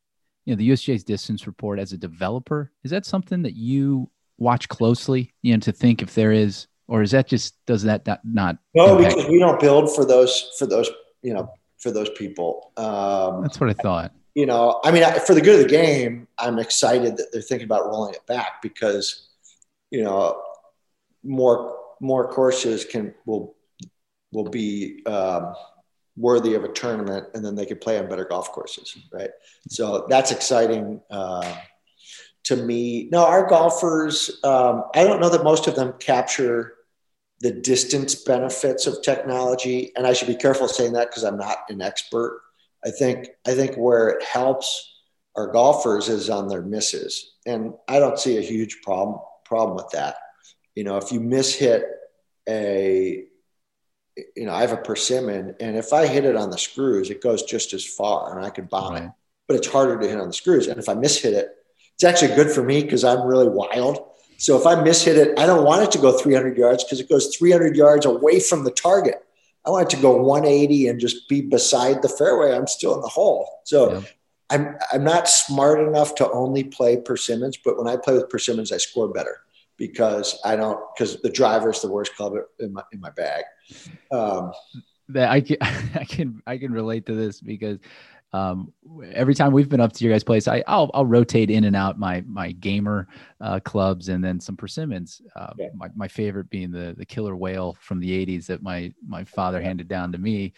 you know the USGA's distance report as a developer. Is that something that you watch closely? You know, to think if there is, or is that just does that not? not no, impact? because we don't build for those for those you know for those people. Um, That's what I thought. You know, I mean, for the good of the game, I'm excited that they're thinking about rolling it back because, you know, more more courses can will will be um, worthy of a tournament, and then they could play on better golf courses, right? So that's exciting uh, to me. No, our golfers, um, I don't know that most of them capture the distance benefits of technology, and I should be careful saying that because I'm not an expert. I think I think where it helps our golfers is on their misses, and I don't see a huge problem problem with that. You know, if you miss hit a you know, I have a persimmon, and if I hit it on the screws, it goes just as far, and I can bomb right. it. But it's harder to hit on the screws, and if I miss hit it, it's actually good for me because I'm really wild. So if I miss hit it, I don't want it to go 300 yards because it goes 300 yards away from the target. I want it to go 180 and just be beside the fairway. I'm still in the hole. So yeah. I'm I'm not smart enough to only play persimmons, but when I play with persimmons, I score better because I don't because the driver is the worst club in my in my bag. Um, that I can (laughs) I can I can relate to this because um, every time we've been up to your guys' place, I I'll, I'll rotate in and out my my gamer uh, clubs and then some persimmons. Uh, yeah. my, my favorite being the the killer whale from the '80s that my my father handed down to me,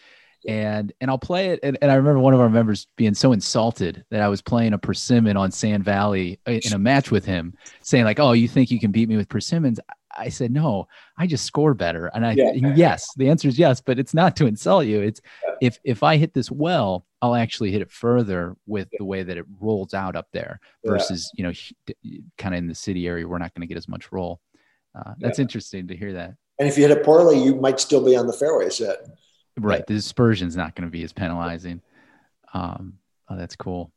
and and I'll play it. And, and I remember one of our members being so insulted that I was playing a persimmon on Sand Valley uh, in a match with him, saying like, "Oh, you think you can beat me with persimmons?" I said, "No, I just score better." And I, yeah. yes, the answer is yes, but it's not to insult you. It's yeah. if if I hit this well, I'll actually hit it further with yeah. the way that it rolls out up there versus you know, kind of in the city area, we're not going to get as much roll. Uh, that's interesting to hear that. And if you hit it poorly, you might still be on the fairway set. Right. The dispersion is not going to be as penalizing. Um, oh, that's cool.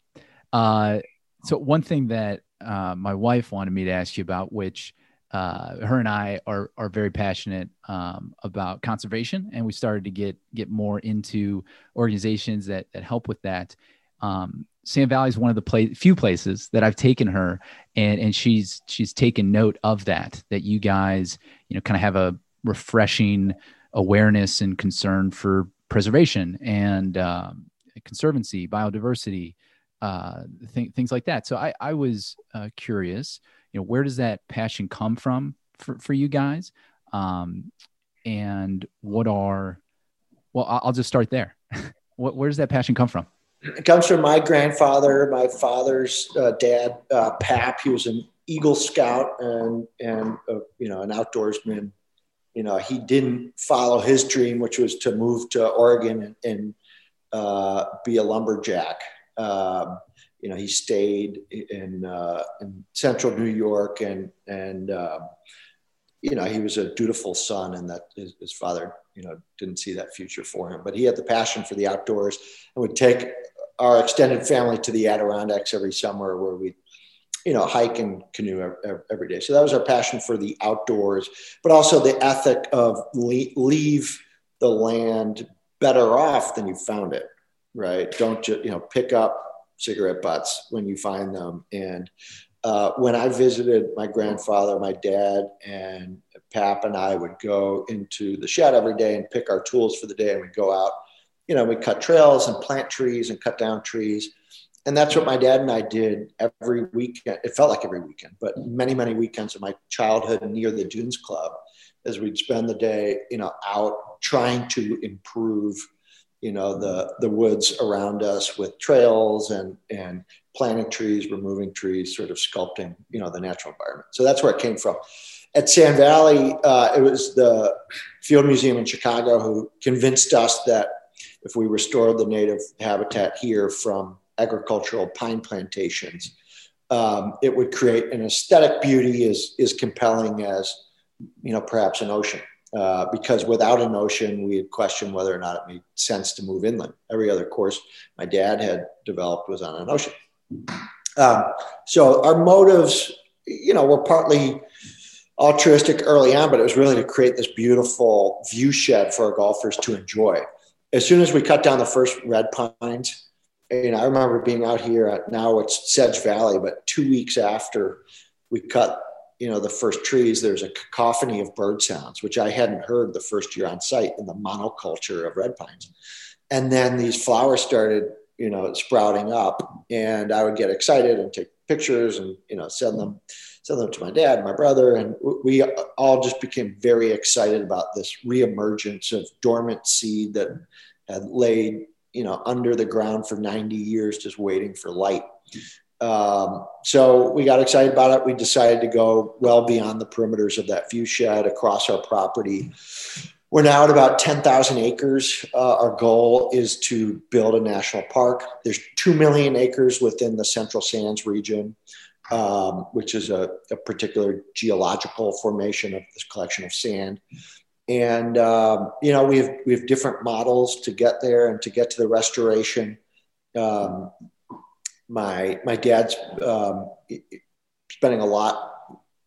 Uh, so one thing that uh, my wife wanted me to ask you about, which uh, her and I are are very passionate um, about conservation, and we started to get get more into organizations that that help with that. Um, Sand Valley is one of the play, few places that I've taken her, and and she's she's taken note of that. That you guys, you know, kind of have a refreshing awareness and concern for preservation and um, conservancy, biodiversity, uh, th- things like that. So I, I was uh, curious, you know, where does that passion come from for, for you guys? Um, and what are, well, I'll just start there. (laughs) what, where does that passion come from? It comes from my grandfather, my father's uh, dad, uh, Pap. He was an Eagle Scout and and uh, you know an outdoorsman you know, he didn't follow his dream, which was to move to Oregon and, and uh, be a lumberjack. Um, you know, he stayed in, uh, in central New York and, and, uh, you know, he was a dutiful son and that his, his, father, you know, didn't see that future for him, but he had the passion for the outdoors and would take our extended family to the Adirondacks every summer where we you know, hike and canoe every day. So that was our passion for the outdoors, but also the ethic of leave the land better off than you found it, right? Don't just, you know, pick up cigarette butts when you find them. And uh, when I visited my grandfather, my dad, and Pap and I would go into the shed every day and pick our tools for the day, and we'd go out. You know, we cut trails and plant trees and cut down trees and that's what my dad and I did every weekend. It felt like every weekend, but many, many weekends of my childhood near the Dunes Club, as we'd spend the day, you know, out trying to improve, you know, the the woods around us with trails and and planting trees, removing trees, sort of sculpting, you know, the natural environment. So that's where it came from. At Sand Valley, uh, it was the Field Museum in Chicago who convinced us that if we restored the native habitat here from agricultural pine plantations. Um, it would create an aesthetic beauty as, as compelling as, you know, perhaps an ocean. Uh, because without an ocean, we had questioned whether or not it made sense to move inland. Every other course my dad had developed was on an ocean. Um, so our motives, you know, were partly altruistic early on, but it was really to create this beautiful view shed for our golfers to enjoy. As soon as we cut down the first red pines, and I remember being out here at now it's Sedge Valley, but two weeks after we cut, you know, the first trees, there's a cacophony of bird sounds, which I hadn't heard the first year on site in the monoculture of red pines. And then these flowers started, you know, sprouting up, and I would get excited and take pictures and you know send them send them to my dad my brother, and we all just became very excited about this reemergence of dormant seed that had laid you know under the ground for 90 years just waiting for light um, so we got excited about it we decided to go well beyond the perimeters of that view shed across our property we're now at about 10,000 acres. Uh, our goal is to build a national park. There's 2 million acres within the Central Sands region, um, which is a, a, particular geological formation of this collection of sand and um, you know we have we have different models to get there and to get to the restoration. Um, my my dad's um, spending a lot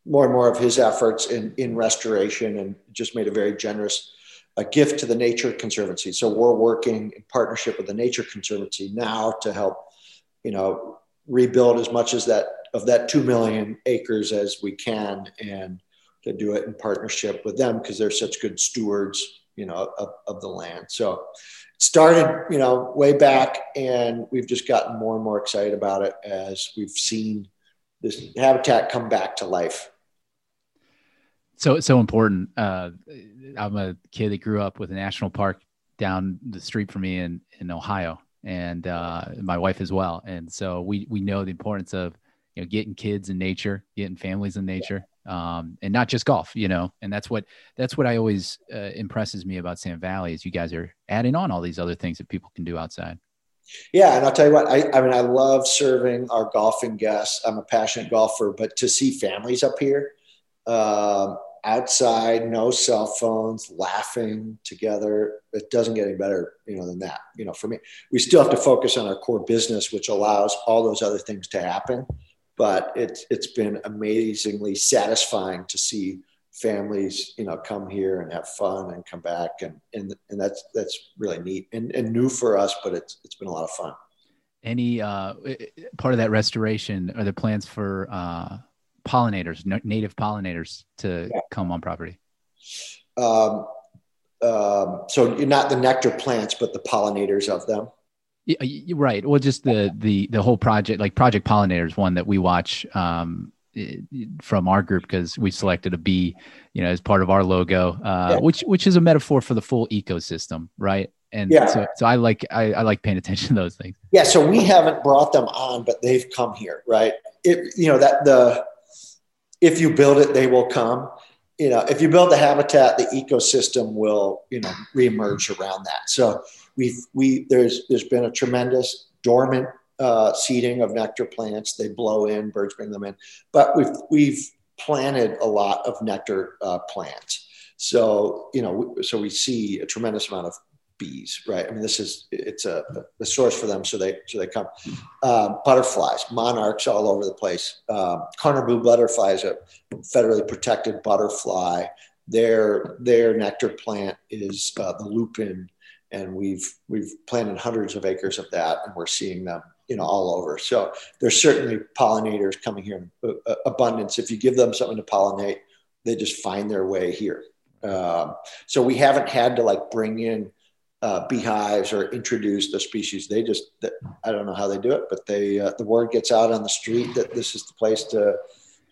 more and more of his efforts in in restoration and just made a very generous a gift to the Nature Conservancy. So we're working in partnership with the Nature Conservancy now to help you know rebuild as much as that of that two million acres as we can and to do it in partnership with them because they're such good stewards, you know, of, of the land. So it started, you know, way back, and we've just gotten more and more excited about it as we've seen this habitat come back to life. So it's so important. Uh, I'm a kid that grew up with a national park down the street from me in in Ohio, and uh, my wife as well. And so we we know the importance of you know getting kids in nature, getting families in nature, um, and not just golf, you know. And that's what that's what I always uh, impresses me about Sand Valley is you guys are adding on all these other things that people can do outside. Yeah, and I'll tell you what, I, I mean, I love serving our golfing guests. I'm a passionate golfer, but to see families up here um, outside, no cell phones, laughing together, it doesn't get any better, you know, than that. You know, for me, we still have to focus on our core business, which allows all those other things to happen but it's it's been amazingly satisfying to see families you know come here and have fun and come back. And and, and that's that's really neat and, and new for us but it's it's been a lot of fun. Any uh, part of that restoration are there plans for uh, pollinators native pollinators to yeah. come on property? Um, um, so not the nectar plants but the pollinators of them yeah, right. Well, just the the the whole project, like Project Pollinator, is one that we watch um, from our group because we selected a bee, you know, as part of our logo, uh, yeah. which which is a metaphor for the full ecosystem, right? And yeah. so, so I like I, I like paying attention to those things. Yeah. So we haven't brought them on, but they've come here, right? It you know that the if you build it, they will come. You know, if you build the habitat, the ecosystem will you know reemerge around that. So we've we there's there's been a tremendous dormant uh, seeding of nectar plants. They blow in, birds bring them in, but we've we've planted a lot of nectar uh, plants. So you know, so we see a tremendous amount of bees, right? I mean, this is it's a, a source for them, so they so they come. Uh, butterflies, monarchs all over the place. Uh, Karner blue butterfly is a federally protected butterfly. Their their nectar plant is uh, the lupin and we've we've planted hundreds of acres of that, and we're seeing them you know all over. So there's certainly pollinators coming here in abundance. If you give them something to pollinate, they just find their way here. Um, so we haven't had to like bring in uh, beehives or introduce the species. They just I don't know how they do it, but they uh, the word gets out on the street that this is the place to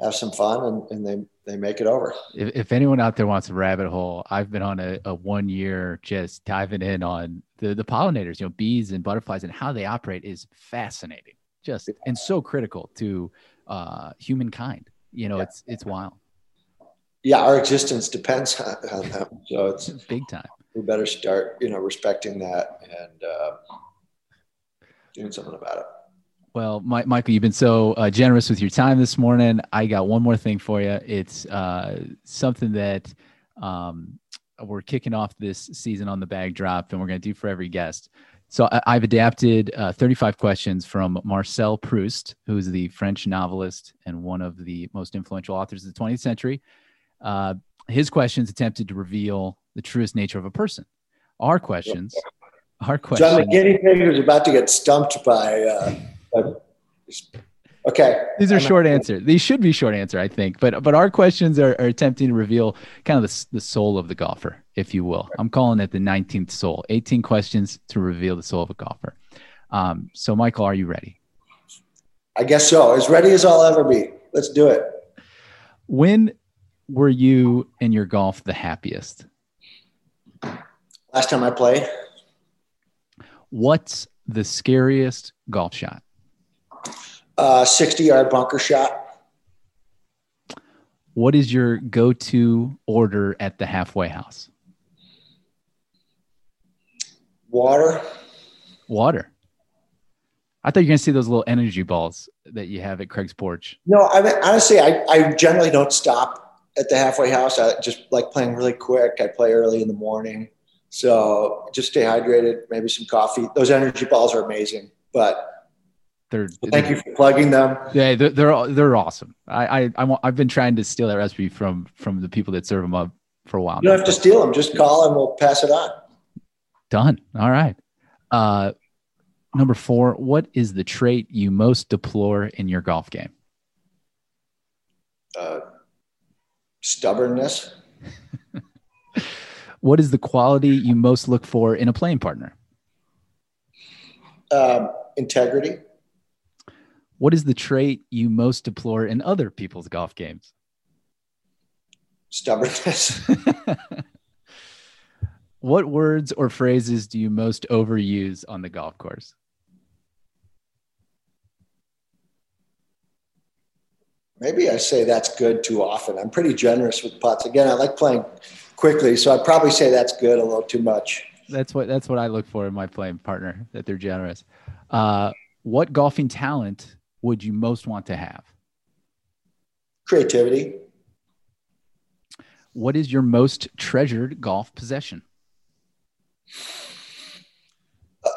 have some fun, and, and they they make it over. If, if anyone out there wants a rabbit hole, I've been on a, a one year just diving in on the, the pollinators, you know, bees and butterflies and how they operate is fascinating. Just and so critical to uh, humankind. You know, yeah. it's it's wild. Yeah, our existence depends (laughs) on, on them. So it's (laughs) big time. We better start, you know, respecting that and uh, doing something about it. Well, Michael, you've been so uh, generous with your time this morning. I got one more thing for you. It's uh, something that um, we're kicking off this season on the bag drop, and we're going to do for every guest. So I- have adapted uh, 35 questions from Marcel Proust, who's the French novelist and one of the most influential authors of the 20th century. Uh, his questions attempted to reveal the truest nature of a person. Our questions Our question. John, the guinea pig was about to get stumped by. Okay. These are short answer. These should be short answer, I think. But but our questions are, are attempting to reveal kind of the, the soul of the golfer, if you will. I'm calling it the 19th soul. 18 questions to reveal the soul of a golfer. Um, so, Michael, are you ready? I guess so. As ready as I'll ever be. Let's do it. When were you in your golf the happiest? Last time I played. What's the scariest golf shot? Uh, 60 yard bunker shot. What is your go to order at the halfway house? Water. Water. I thought you were going to see those little energy balls that you have at Craig's porch. No, I mean, honestly, I, I generally don't stop at the halfway house. I just like playing really quick. I play early in the morning. So just stay hydrated, maybe some coffee. Those energy balls are amazing, but they're, thank you for plugging them. Yeah, they're they're, they're awesome. I, I I have been trying to steal that recipe from from the people that serve them up for a while. You don't have to steal them. Just call and we'll pass it on. Done. All right. Uh, number four, what is the trait you most deplore in your golf game? Uh, stubbornness. (laughs) what is the quality you most look for in a playing partner? Um, integrity. What is the trait you most deplore in other people's golf games? Stubbornness. (laughs) what words or phrases do you most overuse on the golf course? Maybe I say that's good too often. I'm pretty generous with putts. Again, I like playing quickly, so I'd probably say that's good a little too much. That's what that's what I look for in my playing partner that they're generous. Uh, what golfing talent would you most want to have? Creativity. What is your most treasured golf possession? Uh,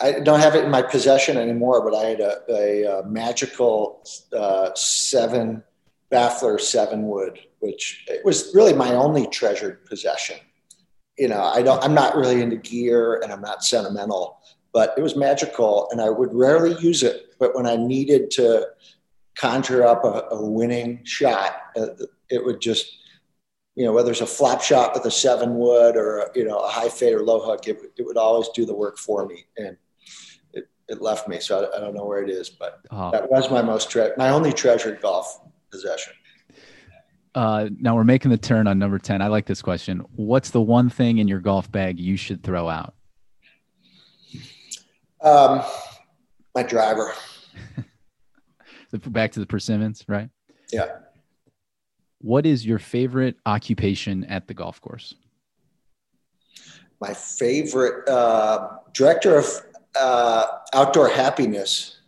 I don't have it in my possession anymore, but I had a, a, a magical uh, seven Baffler seven wood, which it was really my only treasured possession. You know, I don't, I'm not really into gear and I'm not sentimental, but it was magical and I would rarely use it. But when I needed to conjure up a, a winning shot, uh, it would just, you know, whether it's a flop shot with a seven wood or, you know, a high fade or low hook, it, it would always do the work for me. And it, it left me. So I, I don't know where it is, but oh. that was my most, tre- my only treasured golf possession. Uh, now we're making the turn on number 10. I like this question. What's the one thing in your golf bag you should throw out? Um, my driver. (laughs) Back to the persimmons, right? Yeah. What is your favorite occupation at the golf course? My favorite uh, director of uh, outdoor happiness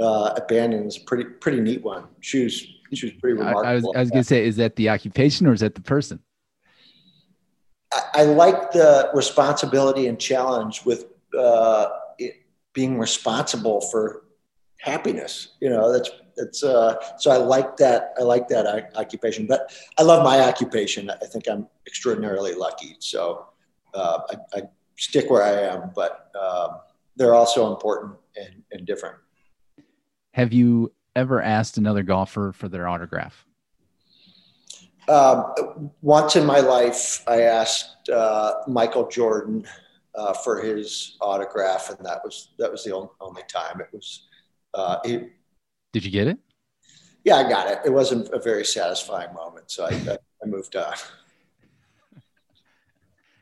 uh, at Bandon is a pretty pretty neat one. She was she was pretty remarkable. I, I was, I was going to say, is that the occupation or is that the person? I, I like the responsibility and challenge with uh, being responsible for happiness. You know, that's it's uh, so I like that. I like that occupation, but I love my occupation. I think I'm extraordinarily lucky. So uh, I, I, stick where I am, but um, they're also important and, and different. Have you ever asked another golfer for their autograph? Um, once in my life, I asked uh, Michael Jordan uh, for his autograph, and that was that was the only, only time. It was. Uh, he, Did you get it? Yeah, I got it. It wasn't a very satisfying moment, so I, I, I moved on. (laughs)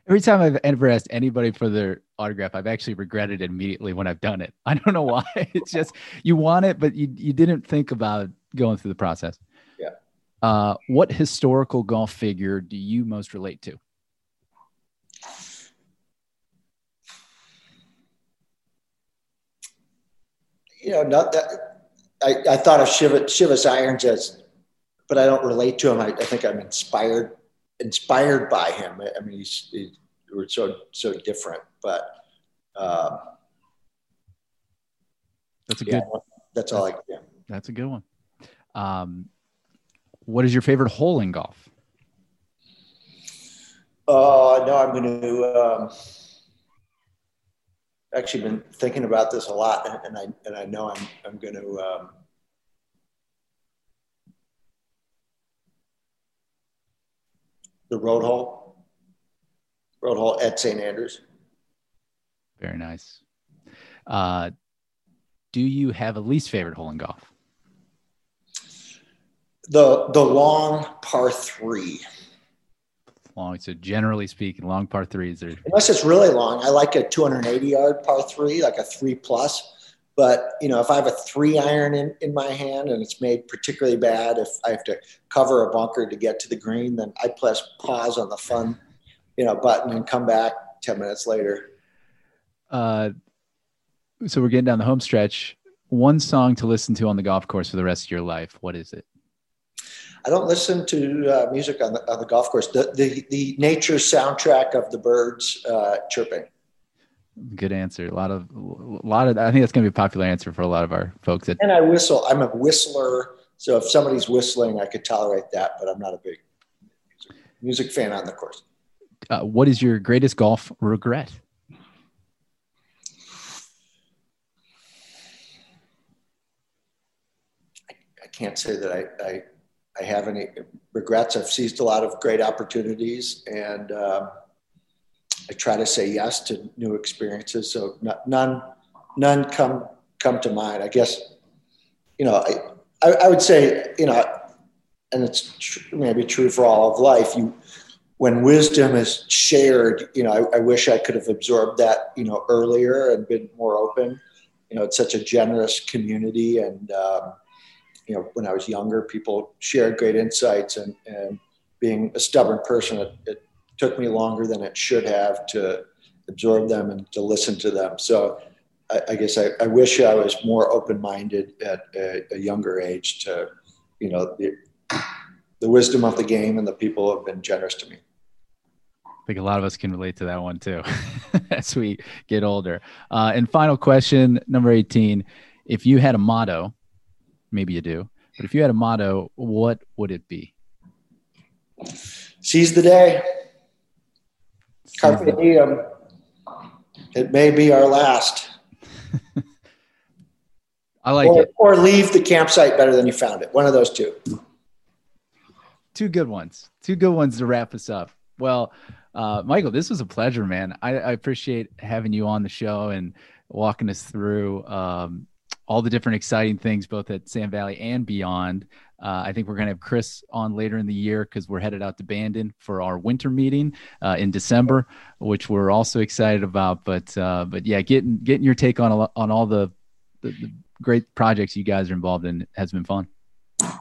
Every time I've ever asked anybody for their autograph, I've actually regretted it immediately when I've done it. (laughs) I don't know why. (laughs) It's just you want it, but you you didn't think about going through the process. Yeah. Uh, what historical golf figure do you most relate to? You know, not that I, I thought of Shiva, Shivas Irons as, but I don't relate to him. I, I think I'm inspired inspired by him. I mean, he's, he's we're so so different, but um, that's a yeah, good. That's all I. Yeah. That's a good one. Um, what is your favorite hole in golf? Oh uh, no, I'm going to. Um, actually been thinking about this a lot, and I and I know I'm I'm going to. Um, the road hole, road hole at St. Andrews. Very nice. Uh, do you have a least favorite hole in golf? The the long par three. Long. So generally speaking, long par threes are unless it's really long. I like a 280 yard par three, like a three plus. But you know, if I have a three iron in, in my hand and it's made particularly bad, if I have to cover a bunker to get to the green, then I press pause on the fun, you know, button and come back 10 minutes later. Uh, so we're getting down the home stretch. One song to listen to on the golf course for the rest of your life. What is it? I don't listen to uh, music on the, on the golf course. The, the, the nature soundtrack of the birds uh, chirping. Good answer. A lot of, a lot of. I think that's going to be a popular answer for a lot of our folks. That, and I whistle. I'm a whistler, so if somebody's whistling, I could tolerate that. But I'm not a big music fan on the course. Uh, what is your greatest golf regret? I can't say that I, I, I have any regrets. I've seized a lot of great opportunities, and um, I try to say yes to new experiences. So none none come come to mind. I guess you know I, I, I would say you know, and it's tr- maybe true for all of life. You when wisdom is shared, you know, I, I wish I could have absorbed that you know earlier and been more open. You know, it's such a generous community and. Um, you know, when I was younger, people shared great insights, and and being a stubborn person, it, it took me longer than it should have to absorb them and to listen to them. So, I, I guess I, I, wish I was more open-minded at a, a, younger age to, you know, the, the wisdom of the game and the people have been generous to me. I think a lot of us can relate to that one too (laughs) as we get older. Uh, and final question, number 18. If you had a motto maybe you do. But if you had a motto, what would it be? Seize the day. Carpe diem. It may be our last. (laughs) I like or, it. Or leave the campsite better than you found it. One of those two. Two good ones. Two good ones to wrap us up. Well, uh, Michael, this was a pleasure, man. I, I, appreciate having you on the show and walking us through um, all the different exciting things, both at Sand Valley and beyond. Uh, I think we're going to have Chris on later in the year because we're headed out to Bandon for our winter meeting uh, in December, which we're also excited about. But uh, but yeah, getting getting your take on a, on all the, the, the great projects you guys are involved in has been fun.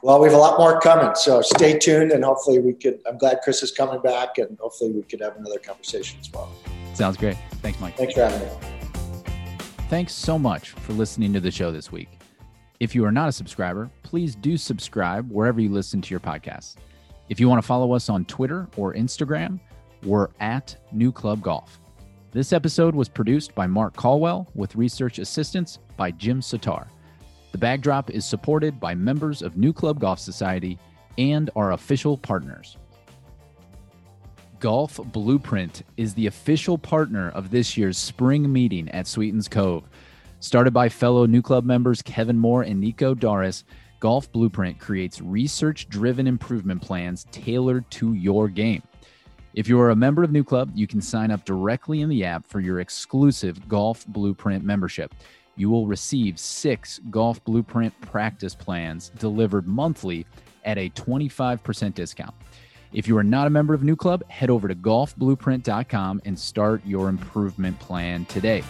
Well, we have a lot more coming, so stay tuned, and hopefully we could. I'm glad Chris is coming back, and hopefully we could have another conversation as well. Sounds great. Thanks, Mike. Thanks for having me. Thanks so much for listening to the show this week. If you are not a subscriber, please do subscribe wherever you listen to your podcast. If you want to follow us on Twitter or Instagram, we're at New Club Golf. This episode was produced by Mark Caldwell with research assistance by Jim Sitar. The Bag Drop is supported by members of New Club Golf Society and our official partners. Golf Blueprint is the official partner of this year's spring meeting at Sweetens Cove. Started by fellow New Club members Kevin Moore and Nico Darras, Golf Blueprint creates research driven improvement plans tailored to your game. If you are a member of New Club, you can sign up directly in the app for your exclusive Golf Blueprint membership. You will receive six Golf Blueprint practice plans delivered monthly at a 25% discount. If you are not a member of New Club, head over to golfblueprint.com and start your improvement plan today.